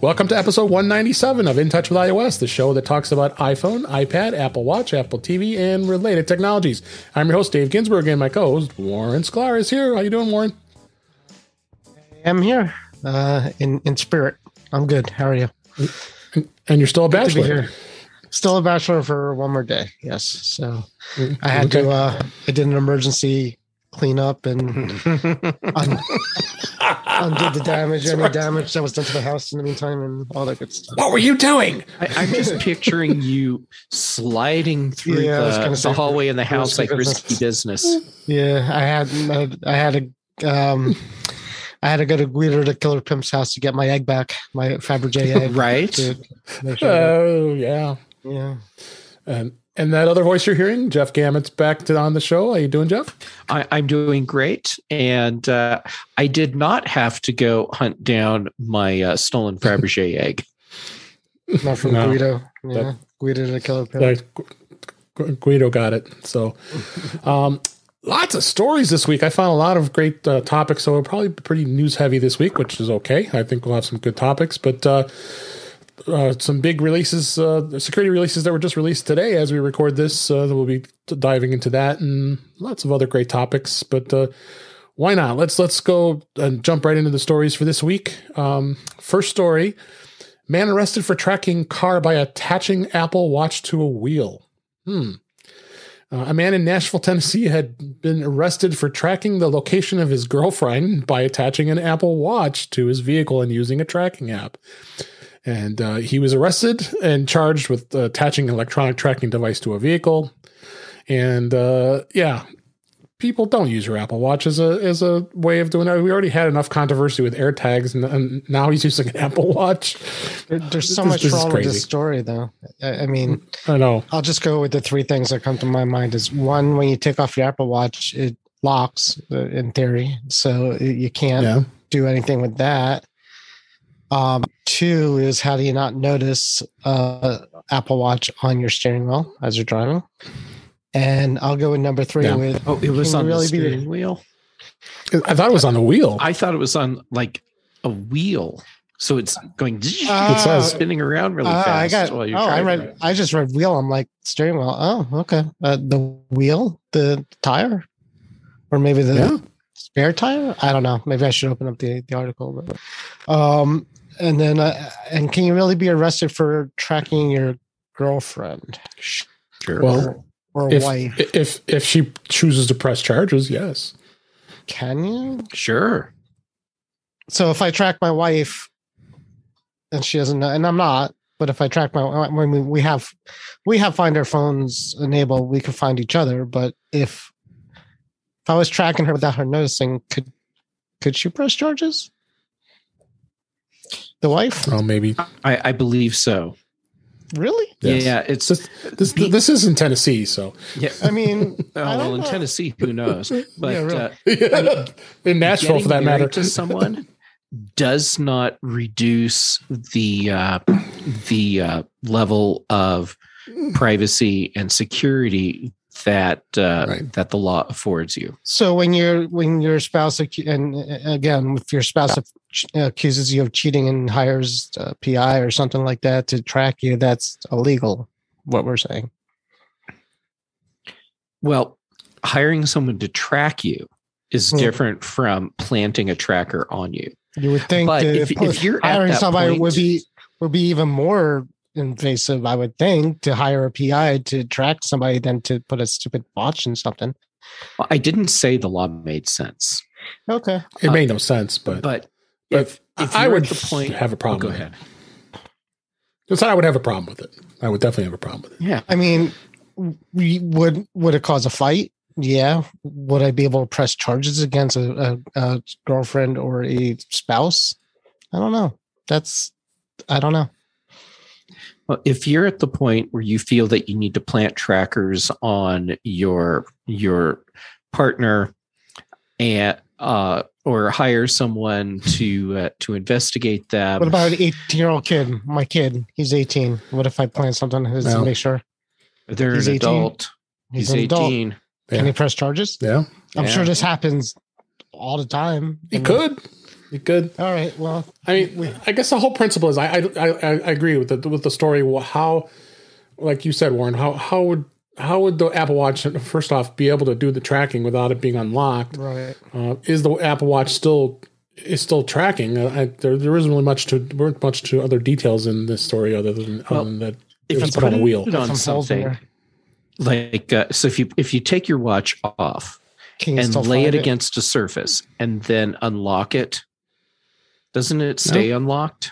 Welcome to episode 197 of In Touch with iOS, the show that talks about iPhone, iPad, Apple Watch, Apple TV, and related technologies. I'm your host, Dave Ginsburg, and my co-host, Warren Sklar, is here. How are you doing, Warren? I'm here uh, in in spirit. I'm good. How are you? And you're still a Good to be bachelor. here. Still a bachelor for one more day. Yes. So I had Okay. to. Uh, I did an emergency cleanup and un- undid the damage, any damage that was done to the house in the meantime, and all that good stuff. What were you doing? I, I'm just picturing you sliding through Yeah, I was gonna the, say, hallway in the house risky like risky business. Yeah, I had. I had a. Um, I had to go to Guido the Killer Pimp's house to get my egg back, my Fabergé egg. Right? To make sure that- Oh, yeah. yeah. And and that other voice you're hearing, Jeff Gamet's back to, on the show. How you doing, Jeff? I, I'm doing great. And uh, I did not have to go hunt down my uh, stolen Fabergé egg. Not from No. Guido. Yeah. That- Guido the Killer Pimp. Like, Guido got it. So, um, lots of stories this week. I found a lot of great uh, topics. So, it'll probably be pretty news heavy this week, which is okay. I think we'll have some good topics. But uh, uh, some big releases, uh, security releases that were just released today as we record this. Uh, we'll be diving into that and lots of other great topics. But uh, why not? Let's let's go and jump right into the stories for this week. Um, first story: Man arrested for tracking car by attaching Apple Watch to a wheel. Hmm. Uh, a man in Nashville, Tennessee had been arrested for tracking the location of his girlfriend by attaching an Apple Watch to his vehicle and using a tracking app. And uh, he was arrested and charged with uh, attaching an electronic tracking device to a vehicle. And uh, yeah, people don't use your Apple Watch as a as a way of doing that. We already had enough controversy with AirTags, and, and now he's using an Apple Watch. There's so This- much this wrong with this story, though. I, I mean, I know. I'll just go with the three things that come to my mind. Is one, when you take off your Apple Watch, it locks uh, in theory, so you can't Yeah. do anything with that. Um, two is how do you not notice uh, Apple Watch on your steering wheel as you're driving? And I'll go with number three Yeah. with Oh, it was on really the be- steering wheel. I thought it was on the wheel. I thought it was on like a wheel. So it's going Ah, It says- spinning around really Ah, fast. I got. while Oh, you're I driving. read. I just read wheel. I'm like steering wheel. Oh, okay. Uh, the wheel, the tire, or maybe the Yeah. spare tire. I don't know. Maybe I should open up the the article. But, um, and then uh, and can you really be arrested for tracking your girlfriend Sure. Well, or, or if, wife? if if she chooses to press charges, yes. Can you? sure. So if I track my wife, and she doesn't know, and I'm not. But if I track my, when we, we have, we have find our phones enabled, we can find each other. But if, if I was tracking her without her noticing, could, could she press charges? The wife, Well, maybe I, I believe so. really? Yes. Yeah, it's this this, this is in Tennessee, so yeah. I mean, Oh, I well, in know. Tennessee, who knows? But Yeah, really. uh, in Nashville, for that matter. to someone does not reduce the uh, the uh, level of privacy and security that uh, Right. that the law affords you. So when you're when your spouse and again if your spouse ac- accuses you of cheating and hires a PI or something like that to track you, that's illegal. What we're saying. Well, hiring someone to track you is Hmm. different from planting a tracker on you. You would think But that if- if you're hiring somebody point- would be would be even more invasive, I would think, to hire a PI to track somebody than to put a stupid watch in something. I didn't say the law made sense, Okay. It made no sense, but, but but if, if I would the point, have a problem. Oh, go with ahead. It. So I would have a problem with it. I would definitely have a problem with it. Yeah, I mean, we would would it cause a fight? Yeah. Would I be able to press charges against a, a, a girlfriend or a spouse? I don't know. That's I don't know. Well, if you're at the point where you feel that you need to plant trackers on your your partner and uh, or hire someone to uh, to investigate that. What about an 18 year old kid? My kid, he's 18. What if I plan something on his Well, to make sure they're he's an 18. adult. he's, He's, an adult? 18. Can Yeah. he press charges? Yeah, I'm sure this happens all the time. he And could. You could. All right. Well, I mean, I guess the whole principle is I I, I, I agree with the with the story. How, like you said, Warren, how how would how would the Apple Watch first off be able to do the tracking without it being unlocked? right. Uh, is the Apple Watch still is still tracking? Uh, I, there there isn't really much to weren't much to other details in this story other than, Well, other than that if it you was put on a wheel. it on Some holes in something like uh, so if you if you take your watch off you and lay find it against a surface and then unlock it doesn't it stay unlocked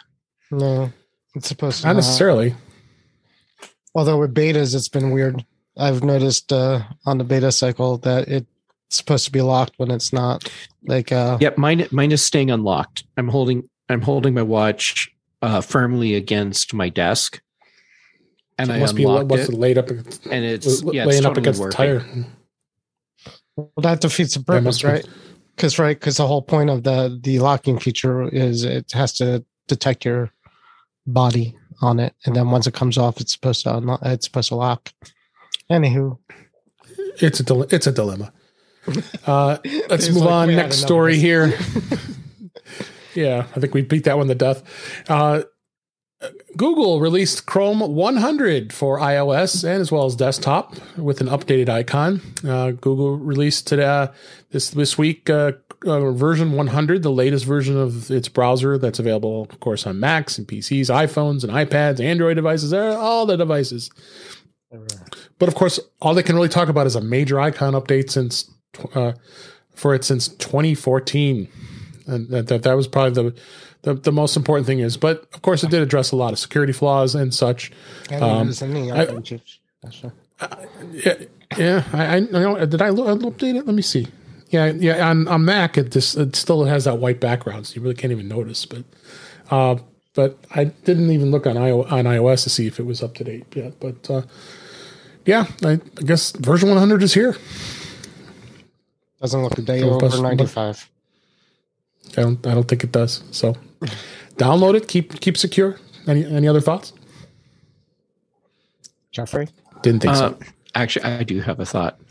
No, it's supposed to Not necessarily. Although with betas, it's been weird. I've noticed uh, on the beta cycle that it's supposed to be locked when it's not. Like, uh, yep mine mine is staying unlocked i'm holding i'm holding my watch uh, firmly against my desk and it i must be unlocked what's it laid up against, and it's yeah it's laying up against working. the tire. well, that defeats the Yeah, it must purpose, right? Because right, because the whole point of the the locking feature is it has to detect your body on it, and then once it comes off, it's supposed to unlock. It's supposed to lock. Anywho, It's a dile- it's a dilemma. Uh, let's move like on. Next story here. yeah, I think we beat that one to death. Uh, Google released Chrome 100 for iOS and as well as desktop with an updated icon. Uh, Google released today, uh, this this week uh, uh, version 100, the latest version of its browser that's available, of course, on Macs and PCs, iPhones and iPads, Android devices, uh, all the devices. But of course, all they can really talk about is a major icon update since uh, for it since 2014, and that that, that was probably the, the the most important thing is. But of course, it did address a lot of security flaws and such. and Um, there's I- other chips. Actually. Yeah, yeah. I, I know. Did I lo- update it? Let me see. Yeah, yeah. On, on Mac, it just it still has that white background, so you really can't even notice. But uh, but I didn't even look on IO, on iOS to see if it was up to date yet. But uh, yeah, I, I guess version 100 is here. Doesn't look a day over plus- 95. I don't I don't think it does. So download it. Keep keep secure. Any any other thoughts? Jeffrey? Didn't think Uh, so. actually, I do have a thought.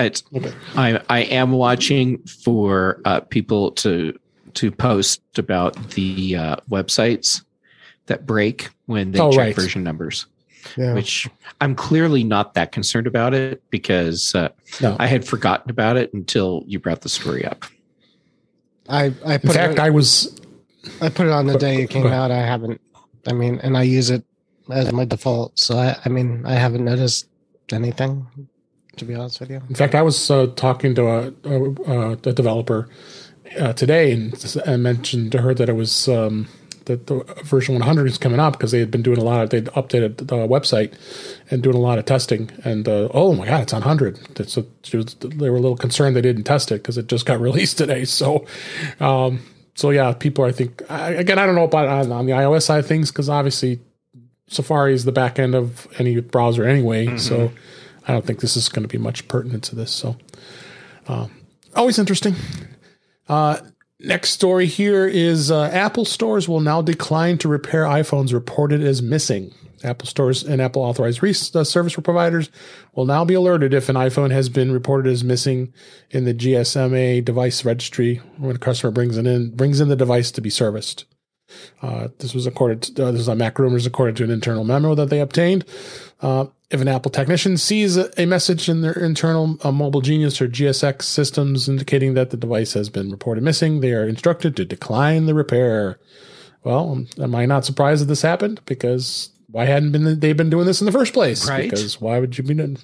it's Okay. I I am watching for uh, people to to post about the uh, websites that break when they Oh, check right. version numbers. Yeah. Which I'm clearly not that concerned about it because uh, No. I had forgotten about it until you brought the story up. I, I In put fact, it, I was I put it on the day it came ahead. out. I haven't. I mean, and I use it as my default. So I, I mean, I haven't noticed anything. To be honest with you, In fact, I was uh, talking to a, a, a developer uh, today, and I mentioned to her that it was um, that the version 100 is coming up because they had been doing a lot. Of, they'd updated the website and doing a lot of testing. And uh, oh my god, it's on 100. So they were a little concerned they didn't test it because it just got released today. So, um, so yeah, people. I think I, again, I don't know about on, on the iOS side of things because obviously Safari is the back end of any browser anyway. So I don't think this is going to be much pertinent to this. So um, always interesting. Uh, next story here is uh, Apple stores will now decline to repair iPhones reported as missing. Apple stores and Apple authorized uh, service providers will now be alerted if an iPhone has been reported as missing in the GSMA device registry when a customer brings it in brings in the device to be serviced. Uh, this was accorded. To, uh, this is on Mac Rumors, according to an internal memo that they obtained. Uh, if an Apple technician sees a, a message in their internal uh, Mobile Genius or GSX systems indicating that the device has been reported missing, they are instructed to decline the repair. Well, am I not surprised that this happened? Because why hadn't been they been doing this in the first place? Right. Because why would you be? doing-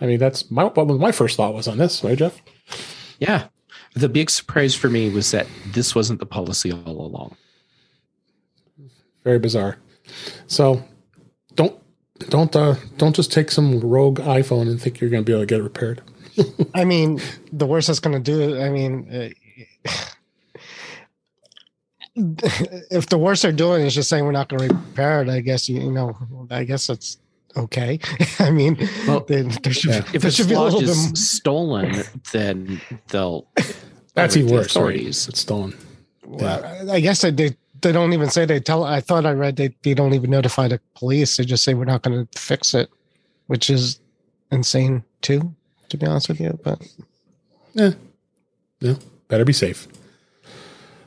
I mean, that's my what my first thought was on this, right, Jeff? Yeah. The big surprise for me was that this wasn't the policy all along. Very bizarre. So don't don't uh, don't just take some rogue iPhone and think you're going to be able to get it repaired. I mean, the worst that's going to do. I mean, uh, if the worst they're doing is just saying we're not going to repair it, I guess you, you know, I guess that's okay. I mean, Well, there, there should, yeah. If there it's should be a little as bit. stolen, then they'll. That's even the worse. Sorry. Authorities. It's stolen. Well, I guess they, they they don't even say they tell. I thought I read they they don't even notify the police. They just say we're not going to fix it, which is insane too. To be honest with you, but Yeah. Yeah. Better be safe.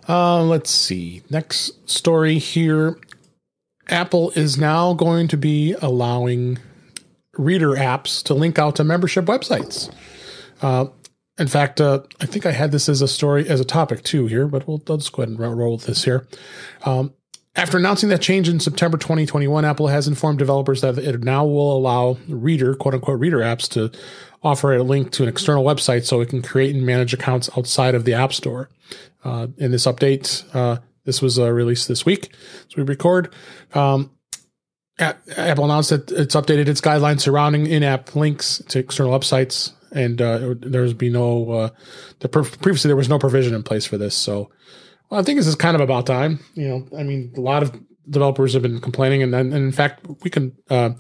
Uh, let's see. Next story here. Apple is now going to be allowing reader apps to link out to membership websites. Uh, in fact, uh, I think I had this as a story, as a topic too here, but we'll let's go ahead and roll with this here. Um, after announcing that change in September 2021, Apple has informed developers that it now will allow reader, quote unquote, reader apps to offer a link to an external website so it can create and manage accounts outside of the App Store. Uh, in this update, uh, this was uh, released this week, so we record. Um, Apple announced that it's updated its guidelines surrounding in-app links to external websites, and uh, there's be no. Uh, the previously there was no provision in place for this, so well, I think this is kind of about time. You know, I mean, a lot of developers have been complaining, and, and in fact, we can uh,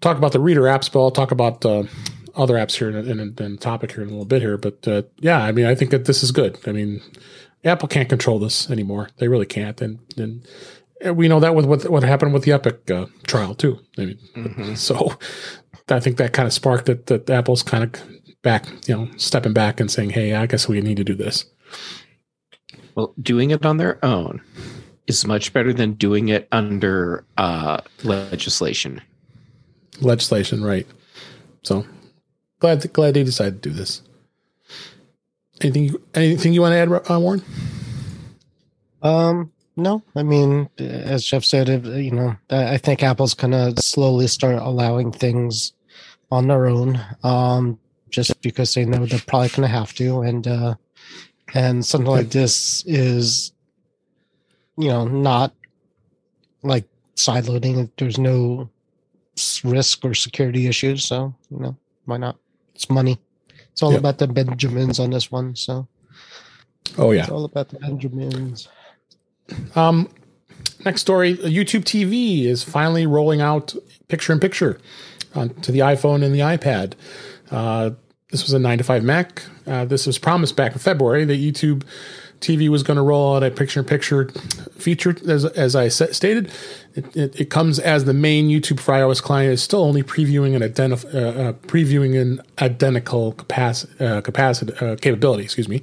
talk about the reader apps, but I'll talk about uh, other apps here in, in, in topic here in a little bit here. But uh, yeah, I mean, I think that this is good. I mean, Apple can't control this anymore; they really can't, and and we know that with what what happened with the Epic uh, trial too. I mean, mm-hmm. so I think that kind of sparked it that Apple's kind of back, you know, stepping back and saying, "Hey, I guess we need to do this." Well, doing it on their own is much better than doing it under uh, legislation. Legislation, right? So glad glad they decided to do this. Anything anything you want to add, uh, Warren? Um, no. I mean, as Jeff said, you know, I think Apple's gonna slowly start allowing things on their own, um, just because they know they're probably gonna have to, and uh, and something like this is you know not like sideloading. There's no risk or security issues so you know why not? It's money. It's all yep. about the benjamins on this one so. Oh yeah. It's all about the benjamins. Um next story youtube tv is finally rolling out picture in picture to the iphone and the ipad. Uh, this was a 9 to 5 Mac. Uh, this was promised back in February that YouTube TV was going to roll out a picture in picture feature. As, as I stated, it, it, it, comes as the main YouTube for iOS client is still only previewing an, identif- uh, uh, previewing an identical capacity, uh, capacity uh, capability. Excuse me.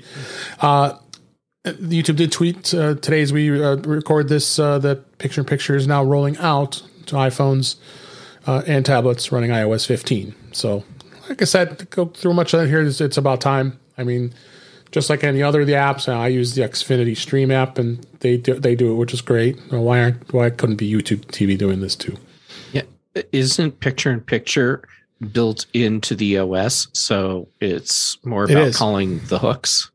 Uh, YouTube did tweet today as we record this that picture in picture is now rolling out to iPhones and tablets running iOS 15. So like I said, go through much of that here. It's, it's about time. I mean, just like any other of the apps, I use the Xfinity Stream app, and they do, they do it, which is great. Why aren't why couldn't be YouTube TV doing this too? Yeah, isn't picture in picture built into the OS, so it's more about it calling the hooks.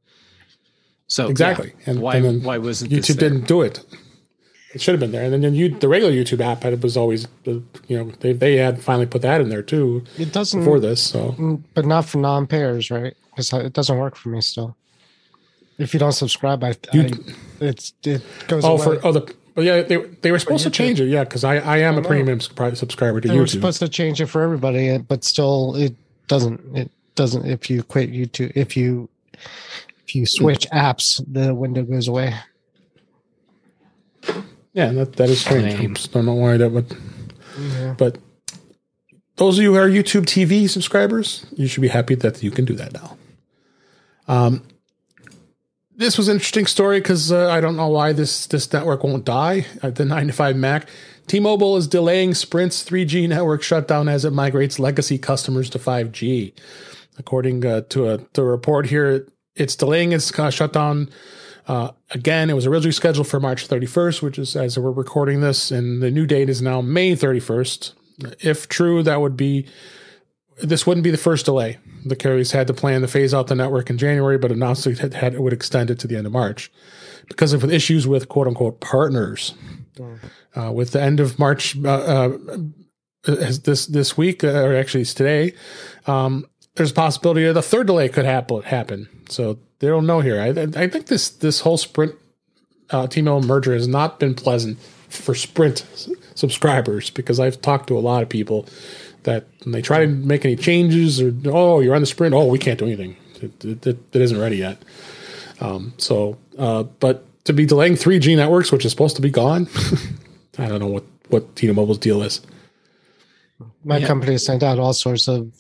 So exactly, yeah, and why and why wasn't YouTube didn't do it? It should have been there. And then you, the regular YouTube app it was always, you know, they, they had finally put that in there too. It doesn't for this, so mm, but not for non-payers, right? Because it doesn't work for me still. If you don't subscribe, I, you, I it's it goes. Oh, away. for oh the yeah, they they were supposed to change it. Yeah, because I I am I a premium subscriber to they YouTube. They were supposed to change it for everybody, but still, it doesn't. It doesn't. If you quit YouTube, if you if you switch apps, the window goes away. Yeah, that, that is strange. I don't know why that would. Yeah. But those of you who are YouTube TV subscribers, you should be happy that you can do that now. Um, this was an interesting story because uh, I don't know why this this network won't die. Uh, the 95 Mac, T-Mobile is delaying Sprint's 3G network shutdown as it migrates legacy customers to 5G. According uh, to a to a report here, it's delaying its uh, shutdown uh, again, it was originally scheduled for March 31st, which is as we're recording this, and the new date is now May 31st. If true, that would be this wouldn't be the first delay. The carriers had to plan to phase out the network in January, but announced it, had, had, it would extend it to the end of March because of issues with quote unquote partners. Uh, with the end of March, uh, uh, this this week, uh, or actually it's today, um, there's a possibility that a third delay could happen. Happen. So they don't know here. I, I think this this whole Sprint uh, T-Mobile merger has not been pleasant for Sprint subscribers because I've talked to a lot of people that when they try to make any changes or oh you're on the Sprint oh we can't do anything it, it, it, it isn't ready yet. Um, so uh, but to be delaying 3G networks which is supposed to be gone, I don't know what what T-Mobile's deal is. My yeah. company sent out all sorts of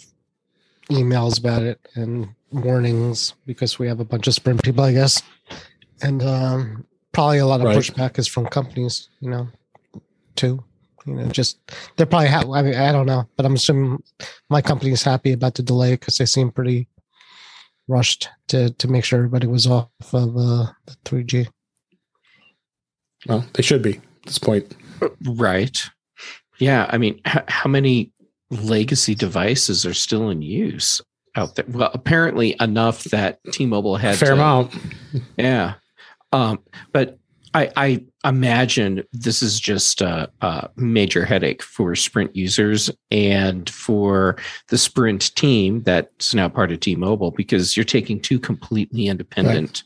emails about it and warnings because we have a bunch of sprint people, I guess. And um, probably a lot of Right. pushback is from companies, you know, too. You know, just they're probably. Ha- I mean, I don't know, but I'm assuming my company is happy about the delay because they seem pretty rushed to to make sure everybody was off of uh, the 3G. Well, they should be at this point. Right. Yeah. I mean, h- how many legacy devices are still in use out there? Well, apparently enough that T-Mobile had Fair to- amount. Yeah. Um, but I, I imagine this is just a, a major headache for Sprint users and for the Sprint team that's now part of T Mobile because you're taking two completely independent,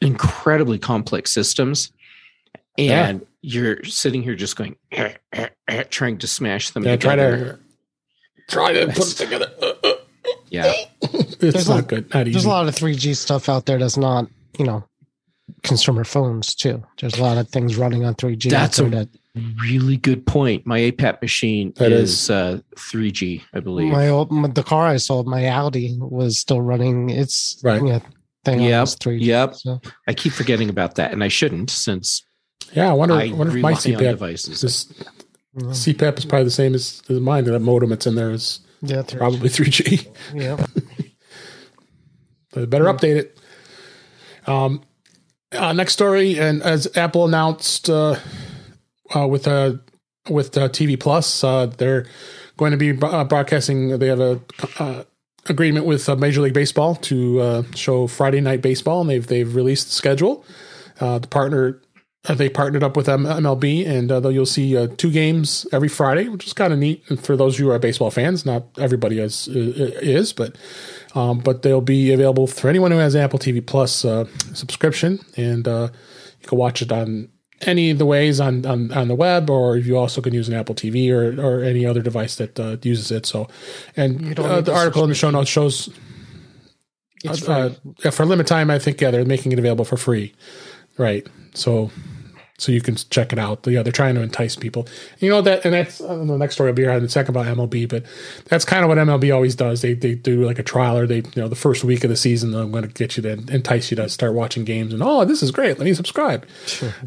incredibly complex systems. And you're sitting here just going, eh, eh, eh, trying to smash them Yeah, try to try to put it together. Yeah. it's There's not a- good. Not There's a lot of 3G stuff out there that's not, you know, consumer phones too. There's a lot of things running on 3G. That's a- that Really good point. My APAP machine That is, is. uh, 3G, I believe. my old my, the car I sold, my Audi, was still running its Right. yeah, thing Yep, on 3G. yep. So, I keep forgetting about that, and I shouldn't since yeah, I wonder. I wonder if my on CPAP devices. is yeah, CPAP is probably the same as, as mine. That modem that's in there is yeah, 3G. probably 3G. yeah. They better update it. Um, uh, next story, and as Apple announced uh, uh, with uh, with uh, TV Plus, uh, they're going to be uh, broadcasting. They have a uh, agreement with uh, Major League Baseball to uh, show Friday Night Baseball, and they've they've released the schedule. Uh, the partner. Uh, they partnered up with M- MLB, and uh, you'll see uh, two games every Friday, which is kind of neat. And for those of you who are baseball fans, not everybody is, is but um, but they'll be available for anyone who has Apple TV Plus uh, subscription, and uh, you can watch it on any of the ways on, on on the web, or you also can use an Apple TV or or any other device that uh, uses it. So, and uh, the article in the show notes shows It's uh, free. yeah, for a limited time. I think yeah, they're making it available for free, right? So. So you can check it out. Yeah, they're trying to entice people. You know that, and that's the next story I'll be here in a second about MLB. But that's kind of what MLB always does. They they do like a trial, or they you know the first week of the season, I'm going to get you to entice you to start watching games. And oh, this is great. Let me subscribe.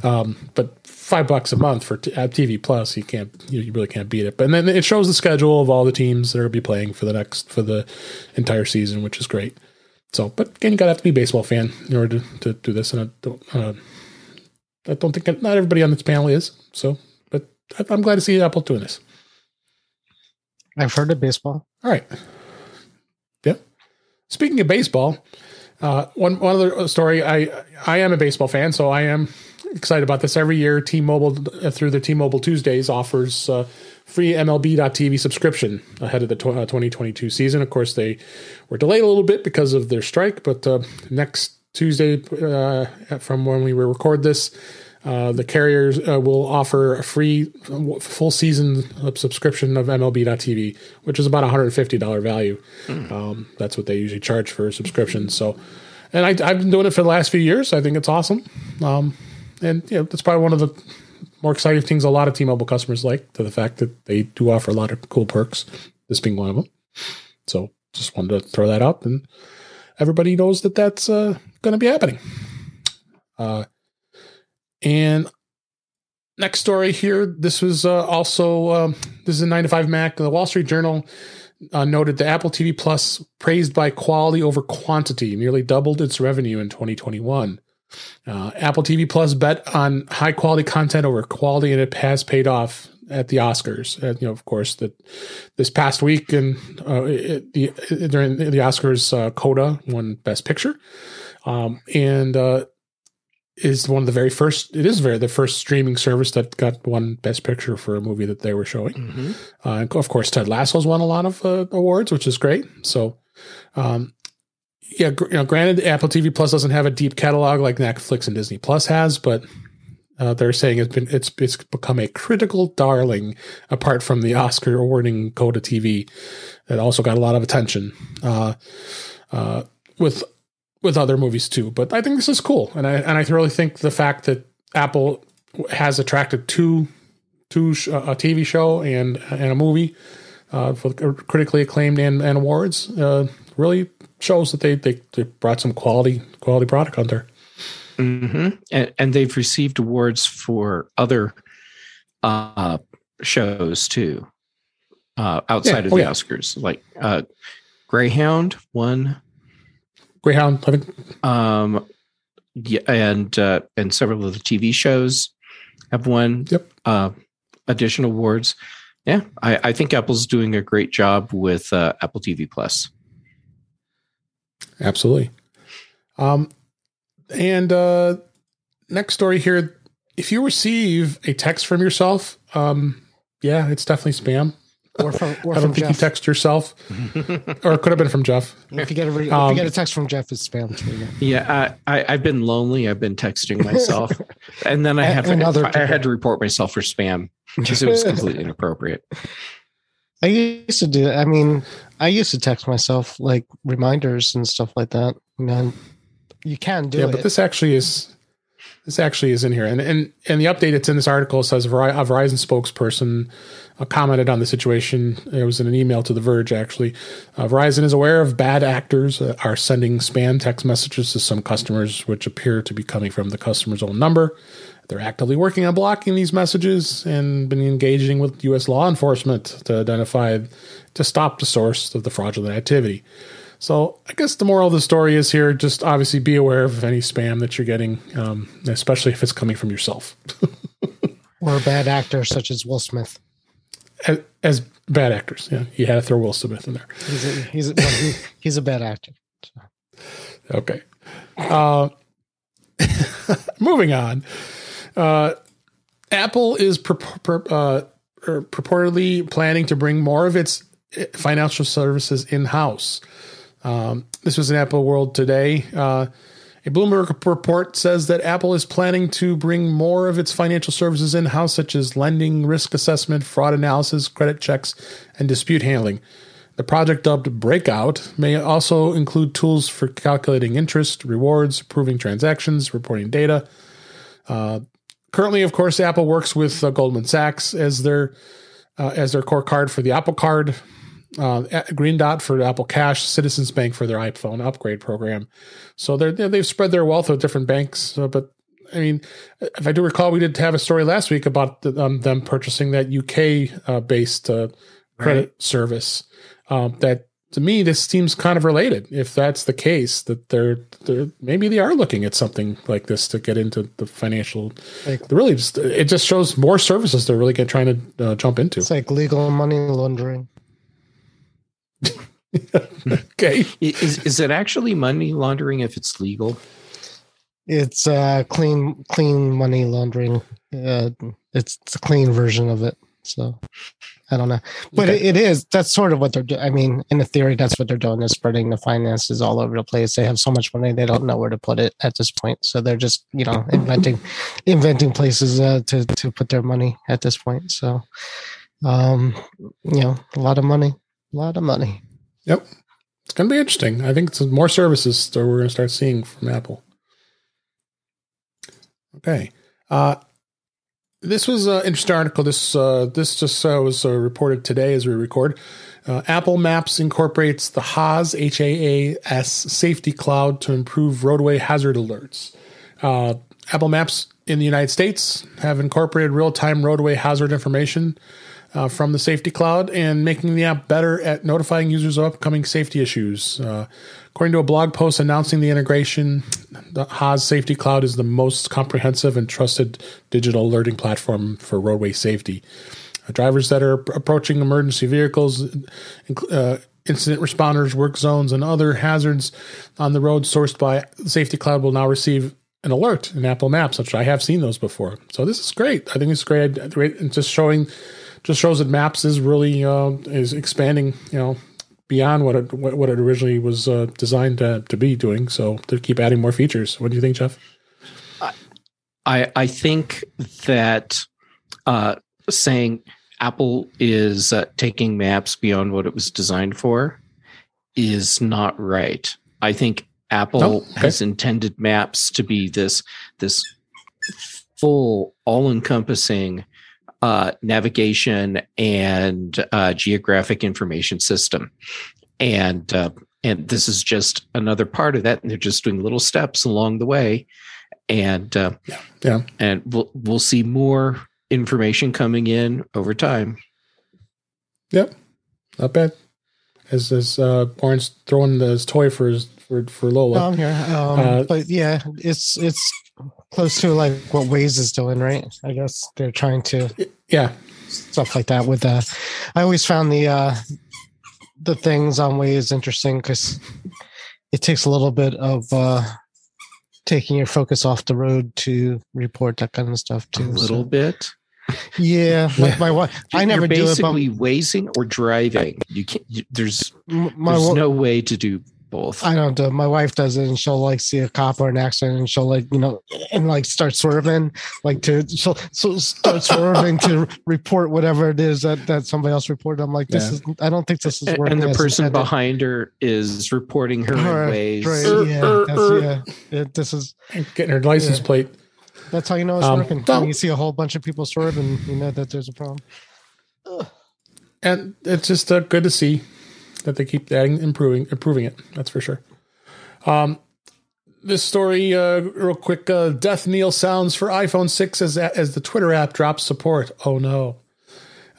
Um, but five bucks a month for t- uh, TV Plus, you can't you, you really can't beat it. But then it shows the schedule of all the teams that are be playing for the next for the entire season, which is great. So, but again, you got to have to be a baseball fan in order to, to do this. And I don't, uh, I don't think not everybody on this panel is. So, but I- I'm glad to see Apple doing this. I've heard of baseball. All right. Yeah. Speaking of baseball, uh, one one other story. I I am a baseball fan, so I am excited about this. Every year, T-Mobile uh, through the T-Mobile Tuesdays offers uh, free MLB.TV subscription ahead of the tw- uh, 2022 season. Of course, they were delayed a little bit because of their strike, but uh, next Tuesday, uh, from when we record this, uh, the carriers uh, will offer a free full season subscription of MLB.TV, which is about $150 value. Um, that's what they usually charge for subscriptions. So, and I, I've been doing it for the last few years. I think it's awesome. Um, and you know, that's probably one of the more exciting things a lot of T-Mobile customers like to the fact that they do offer a lot of cool perks. This being one of them. So, just wanted to throw that up, and everybody knows that that's uh, going to be happening. Uh, and next story here. This was uh, also um, this is a nine to five Mac. The Wall Street Journal uh, noted the Apple TV Plus praised by quality over quantity, nearly doubled its revenue in 2021. Uh, Apple TV Plus bet on high quality content over quality, and it has paid off at the Oscars. Uh, you know, of course, that this past week and uh, it, the during the Oscars, uh, Coda won Best Picture, um, and uh, is one of the very first. It is very the first streaming service that got one Best Picture for a movie that they were showing. Mhm. Uh, of course, Ted Lasso's won a lot of uh, awards, which is great. So, um, yeah, you know, granted, Apple TV Plus doesn't have a deep catalog like Netflix and Disney Plus has, but uh, they're saying it's been it's it's become a critical darling. Apart from the Oscar awarding Coda TV, that also got a lot of attention uh, uh, with with other movies too. But I think this is cool, and I and I really think the fact that Apple has attracted two two sh- a TV show and and a movie uh, for critically acclaimed and, and awards uh, really shows that they, they they brought some quality quality product on there. hmm And, and they've received awards for other uh, shows too, uh, outside Yeah. of Oh, the yeah. Oscars. Like uh, Greyhound won, Greyhound, I think. um, yeah, and uh, and several of the TV shows have won Yep. uh, additional awards. Yeah, I, I think Apple's doing a great job with uh, Apple TV Plus. Absolutely. Um, and uh, next story here: if you receive a text from yourself, um, yeah, it's definitely spam. Or from or I don't from think Jeff. you text yourself, or it could have been from Jeff. if you get a re- if Um, you get a text from Jeff, it's spam too. yeah. Yeah, I, I, I've been lonely. I've been texting myself, and then I And- have and other I had to report myself for spam because it was completely inappropriate. I used to do. I mean, I used to text myself like reminders and stuff like that. You you can do it. yeah, it. but this actually is this actually is in here, and and and the update that's in this article says a Verizon spokesperson uh, commented on the situation. It was in an email to The Verge. Actually, uh, Verizon is aware of bad actors uh, are sending spam text messages to some customers, which appear to be coming from the customer's own number. They're actively working on blocking these messages and been engaging with U.S. law enforcement to identify to stop the source of the fraudulent activity. So I guess the moral of the story is here: just obviously be aware of any spam that you're getting, um, especially if it's coming from yourself. or a bad actor such as Will Smith. as, as bad actors, yeah, you had to throw Will Smith in there. He's a, he's a, well, he, he's a bad actor. Okay. Uh, moving on. Uh, Apple is pur- uh, er, purportedly planning to bring more of its eh, financial services in house. Um, this was in Apple World today. Uh, a Bloomberg report says that Apple is planning to bring more of its financial services in house, such as lending, risk assessment, fraud analysis, credit checks, and dispute handling. The project dubbed Breakout may also include tools for calculating interest, rewards, approving transactions, reporting data. Uh, currently, of course, Apple works with uh, Goldman Sachs as their uh, as their core card for the Apple Card, uh, Green Dot for Apple Cash, Citizens Bank for their iPhone upgrade program. So they're, they've spread their wealth with different banks. Uh, but I mean, if I do recall, we did have a story last week about the, um, them purchasing that UK uh, based uh, credit service. Um, that to me, this seems kind of related. If that's the case, that they're, they're maybe they are looking at something like this to get into the financial. Like- really, just it just shows more services they're really get, trying to uh, jump into. It's like legal money laundering. okay, Is is it actually money laundering if it's legal? It's uh clean clean money laundering. Uh, it's, it's a clean version of it. So I don't know, but Okay. it, it is. That's sort of what they're doing. I mean, in the theory, that's what they're doing is spreading the finances all over the place. They have so much money they don't know where to put it at this point. So they're just you know inventing inventing places uh, to to put their money at this point. So um, you know, a lot of money, a lot of money. Yep. It's going to be interesting. I think it's more services that we're going to start seeing from Apple. Okay. Uh, this was an interesting article. This uh, this just uh, was uh, reported today as we record. Uh, Apple Maps incorporates the HAAS H A A S safety cloud to improve roadway hazard alerts. Uh, Apple Maps in the United States have incorporated real time roadway hazard information uh, from the Safety Cloud and making the app better at notifying users of upcoming safety issues. According to a blog post announcing the integration, the Haas Safety Cloud is the most comprehensive and trusted digital alerting platform for roadway safety. Uh, drivers that are approaching emergency vehicles, uh, incident responders, work zones, and other hazards on the road sourced by Safety Cloud will now receive an alert in Apple Maps, which I have seen those before. So this is great. I think it's great. Great, and just showing, just shows that Maps is really uh, is expanding. You know, beyond what it what, it originally was uh, designed to, to be doing. So to keep adding more features. What do you think, Jeff? I I think that uh, saying Apple is uh, taking maps beyond what it was designed for is not right. I think Apple Oh, okay. has intended maps to be this this full, all encompassing uh, navigation and uh, geographic information system, and uh, and this is just another part of that. And they're just doing little steps along the way and uh, Yeah. and we'll we'll see more information coming in over time. Yep. Not bad. As as uh Warren's throwing his toy for his for for Lola. No, I'm here. Um, Uh, but yeah, it's it's close to like what Waze is doing, right? I guess they're trying to yeah. stuff like that with uh I always found the uh the things on Waze interesting because it takes a little bit of uh taking your focus off the road to report that kind of stuff too. A little so- bit. yeah, like my wife. I You're never do it, basically wazing or driving. You can't. You, there's my there's no way to do both. I don't do. it. My wife does it, and she'll like see a cop or an accident, and she'll like you know, and like start swerving, like to she'll so start swerving to report whatever it is that that somebody else reported. I'm like, this Yeah. is. I don't think this is and, working. and the person intended. behind her is reporting her Right, in Waze. Right, Er, yeah, er, that's, er. yeah. It, this is Getting her license Yeah. plate. that's how you know it's Um, working. no. When you see a whole bunch of people swerving, you know that there's a problem. And it's just uh, good to see that they keep adding, improving, improving it. That's for sure. Um, this story, uh, real quick. Uh, death kneel sounds for iPhone 6 as as the Twitter app drops support. Oh no.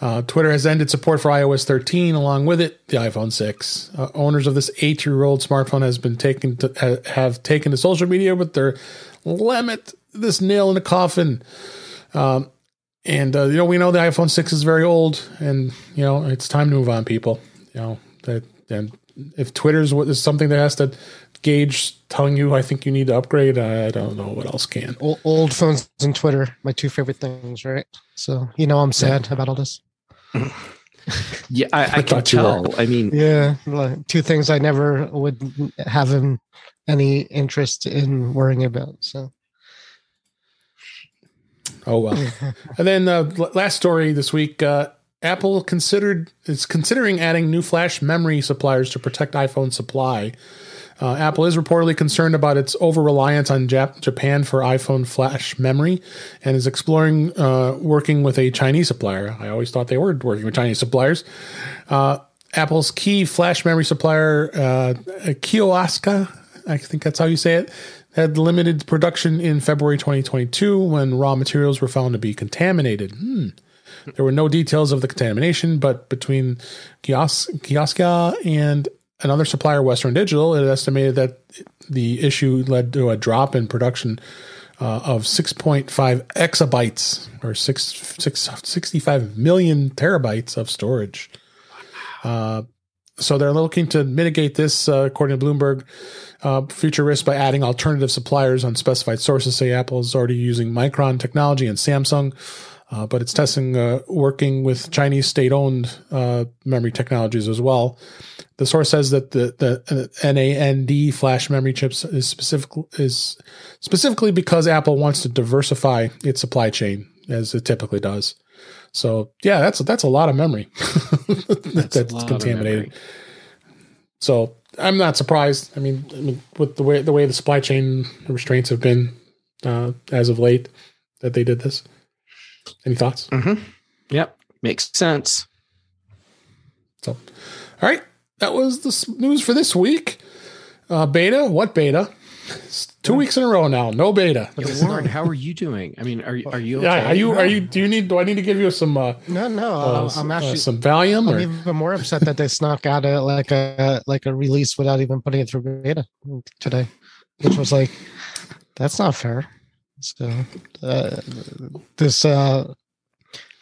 Uh, Twitter has ended support for iOS 13, along with it, the iPhone 6. Uh, owners of this eight-year-old smartphone has been taken to, ha- have taken to social media with their limit this nail in the coffin. Um, and uh, you know, we know the iPhone 6 is very old, and you know, it's time to move on, people. You know that, and if Twitter's what is something that has to gauge telling you, I think you need to upgrade. I don't know what else can. Old, old phones and Twitter, my two favorite things, right? So you know I'm sad about all this. Yeah, I, I, I can thought you were. tell. I mean, Yeah, like, two things I never would have him any interest in worrying about. So Oh well. and then uh, last story this week: uh, Apple considered is considering adding new flash memory suppliers to protect iPhone supply. Uh, Apple is reportedly concerned about its over reliance on Jap- Japan for iPhone flash memory and is exploring uh, working with a Chinese supplier. I always thought they were working with Chinese suppliers. Uh, Apple's key flash memory supplier, uh, Kioska, I think that's how you say it, had limited production in February 2022 when raw materials were found to be contaminated. Hmm. There were no details of the contamination, but between Kios- Kioska and another supplier, Western Digital, it estimated that the issue led to a drop in production uh, of 6.5 exabytes or six, six, 65 million terabytes of storage. Uh, so they're looking to mitigate this, uh, according to Bloomberg, uh, future risk by adding alternative suppliers. on specified sources say Apple is already using Micron technology and Samsung, uh, but it's testing uh, working with Chinese state-owned uh, memory technologies as well. The source says that the the NAND flash memory chips is specific is specifically because Apple wants to diversify its supply chain as it typically does. So yeah, that's that's a lot of memory that's, a lot of contaminated. memory. So I'm not surprised. I mean, I mean, with the way the way the supply chain restraints have been uh, as of late, that they did this. Any thoughts? Yep, makes sense. So, all right, that was the news for this week. Uh, beta, what beta? It's two weeks in a row now. No beta. Warren, how are you doing? I mean, are you are you okay? Yeah, are you? Are you? Do you need? Do I need to give you some? Uh, no, no, uh, I'm uh, actually some Valium I'm or even more upset that they snuck out a like a like a release without even putting it through beta today, which was like that's not fair. So uh, this uh,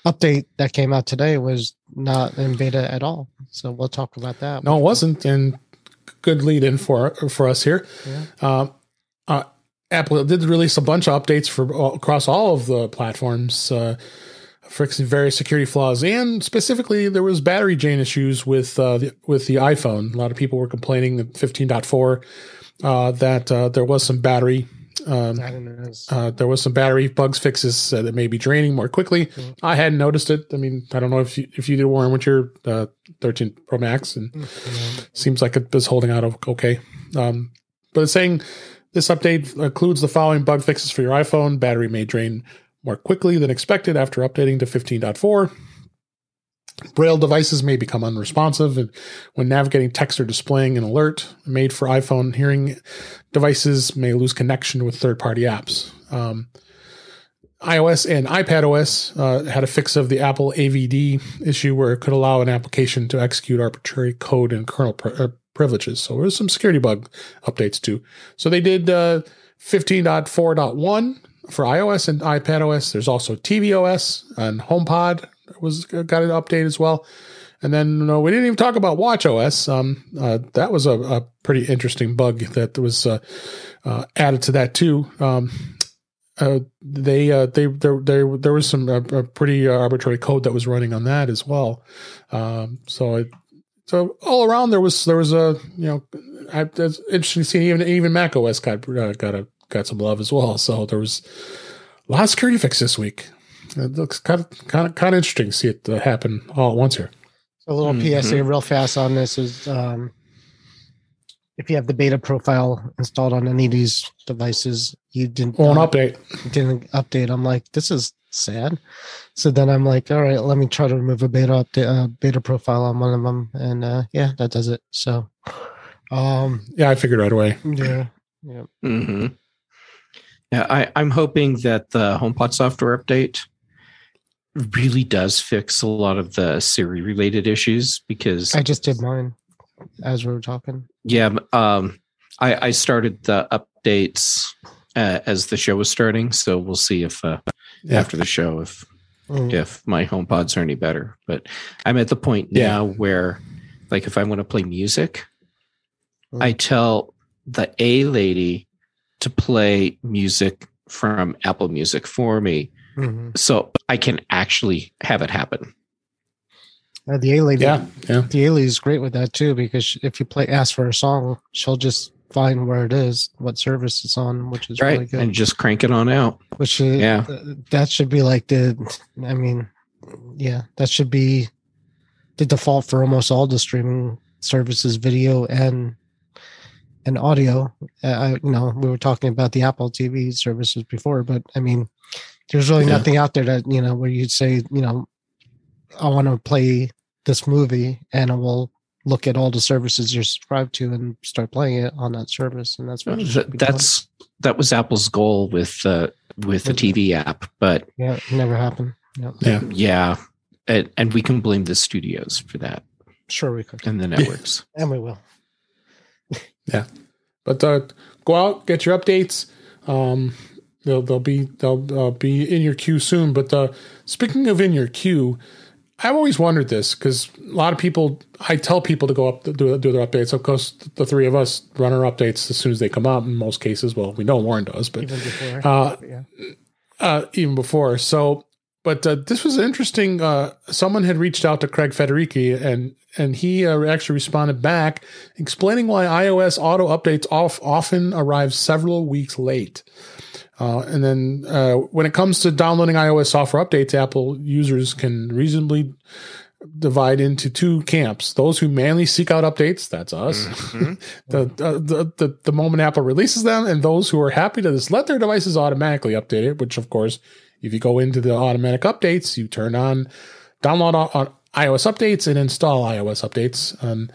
update that came out today was not in beta at all. So we'll talk about that. No, it wasn't. And good lead in for for us here. Yeah. Um, uh, Apple did release a bunch of updates for all, across all of the platforms, uh, fixing various security flaws, and specifically there was battery drain issues with uh, the, with the iPhone. A lot of people were complaining in 15.4 uh, that uh, there was some battery. Um, I don't know. It's- uh, there was some battery bugs fixes uh, that may be draining more quickly. Mhm. I hadn't noticed it. I mean, I don't know if you, if you did Warren with your uh, 13 Pro Max, and seems like it is holding out okay. Um, but it's saying this update includes the following bug fixes for your iPhone: battery may drain more quickly than expected after updating to 15.4. Braille devices may become unresponsive when navigating text or displaying an alert made for iPhone hearing devices may lose connection with third party apps. Um, iOS and iPadOS uh, had a fix of the Apple AVD issue where it could allow an application to execute arbitrary code and kernel uh, privileges. So there was some security bug updates too. So they did uh, 15.4.1 for iOS and iPadOS. There's also tvOS and HomePod was got an update as well. And then no, we didn't even talk about WatchOS. Um, uh, that was a, a, pretty interesting bug that was uh, uh, added to that too. Um, uh, they uh, they there there there was some uh, pretty arbitrary code that was running on that as well. Um, so it, so all around there was there was a you know I, it's interesting to see even even Mac OS got uh, got a got some love as well. So there was a lot of security fix this week. It looks kind of kind of kind of interesting to see it uh, happen all at once here. So a little mm-hmm. PSA real fast on this is um, if you have the beta profile installed on any of these devices, you didn't won't uh, update. Didn't update. I'm like, this is sad. So then I'm like, all right, let me try to remove a beta update, uh, beta profile on one of them, and uh, yeah, that does it. So, um, yeah, I figured right away. Yeah, yeah. Mm-hmm. Yeah, I, I'm hoping that the HomePod software update really does fix a lot of the Siri related issues because I just did mine as we were talking. Yeah, um, I, I started the updates uh, as the show was starting, so we'll see if uh, yeah. after the show if mm. if my HomePods are any better. But I'm at the point yeah. now where, like, if I want to play music, mm. I tell the A lady to play music from Apple Music for me, mm-hmm. so I can actually have it happen. Uh, the A lady, yeah, yeah. The A lady is great with that too because if you play ask for a song, she'll just find where it is, what service it's on, which is right, really good, and just crank it on out. Which is, yeah, that should be like the. I mean, yeah, that should be the default for almost all the streaming services, video and and audio. Uh, I, you know, we were talking about the Apple TV services before, but I mean, there's really yeah. nothing out there that you know where you'd say, you know, I want to play this movie and I will look at all the services you're subscribed to and start playing it on that service. And that's what that's that was Apple's goal with uh, with the TV app, but yeah, it never happened. Yep. Yeah, yeah, and, and we can blame the studios for that. Sure, we could, and the networks, and we will. yeah, but uh, go out, get your updates. Um, they'll they'll be they'll uh, be in your queue soon. But uh, speaking of in your queue, I've always wondered this because a lot of people, I tell people to go up do, do their updates. Of course, the three of us run our updates as soon as they come out. In most cases, well, we know Warren does, but even before, uh, yeah. uh, even before. So, but uh, this was interesting. Uh, someone had reached out to Craig Federighi and and he uh, actually responded back, explaining why iOS auto updates off, often arrive several weeks late. Uh, and then uh, when it comes to downloading iOS software updates, Apple users can reasonably divide into two camps: those who manually seek out updates, that's us, mm-hmm. the, uh, the, the the moment Apple releases them, and those who are happy to just let their devices automatically update it. Which, of course, if you go into the automatic updates, you turn on download on iOS updates and install iOS updates. And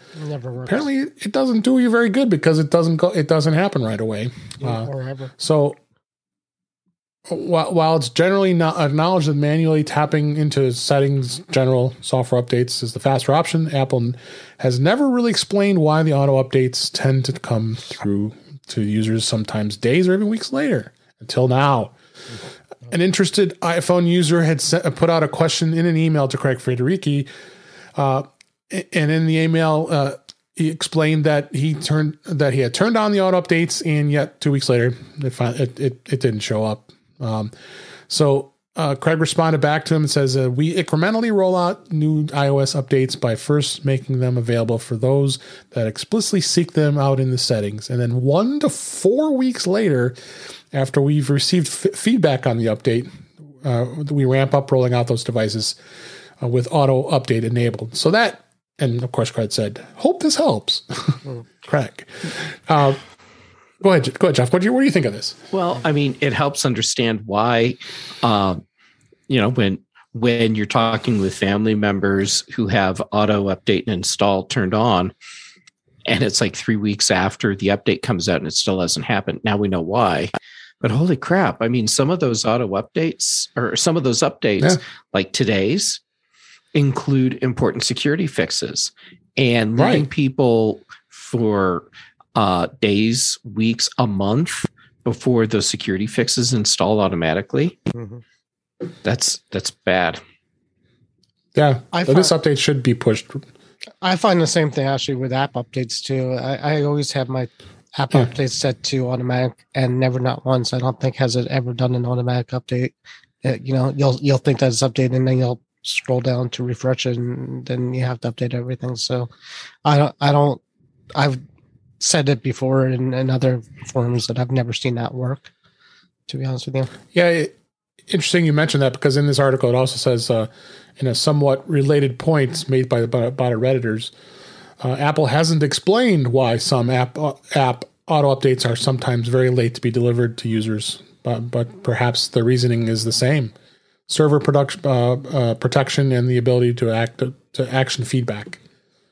apparently, it doesn't do you very good because it doesn't go. It doesn't happen right away. Yeah, uh. So while, while it's generally not acknowledged that manually tapping into settings general software updates is the faster option, Apple has never really explained why the auto updates tend to come through to users sometimes days or even weeks later until now. An interested iPhone user had sent, put out a question in an email to Craig Federighi, uh, and in the email, uh, he explained that he turned that he had turned on the auto updates, and yet two weeks later, it, it, it didn't show up. Um, so uh, Craig responded back to him and says, uh, We incrementally roll out new iOS updates by first making them available for those that explicitly seek them out in the settings. And then one to four weeks later, after we've received f- feedback on the update, uh, we ramp up rolling out those devices uh, with auto update enabled. So that, and of course, Craig said, Hope this helps. Craig. Go ahead, go ahead, Jeff. What do you what do you think of this? Well, I mean, it helps understand why, um, you know, when when you're talking with family members who have auto update and install turned on, and it's like three weeks after the update comes out and it still hasn't happened. Now we know why. But holy crap. I mean, some of those auto updates or some of those updates, yeah. like today's, include important security fixes and leaving right. people for uh, days, weeks, a month before those security fixes install automatically. Mm-hmm. That's that's bad. Yeah, I find, this update should be pushed. I find the same thing actually with app updates too. I, I always have my app yeah. updates set to automatic, and never not once. I don't think has it ever done an automatic update. It, uh, you know, you'll you'll think that it's updated, and then you'll scroll down to refresh it, and then you have to update everything. So, I don't. I don't. I've said it before in, in other forums that I've never seen that work. To be honest with you. Yeah, it, interesting you mentioned that because in this article it also says uh, in a somewhat related points made by the by redditors, uh, Apple hasn't explained why some app uh, app auto updates are sometimes very late to be delivered to users, but but perhaps the reasoning is the same: server production uh, uh, protection and the ability to act to action feedback.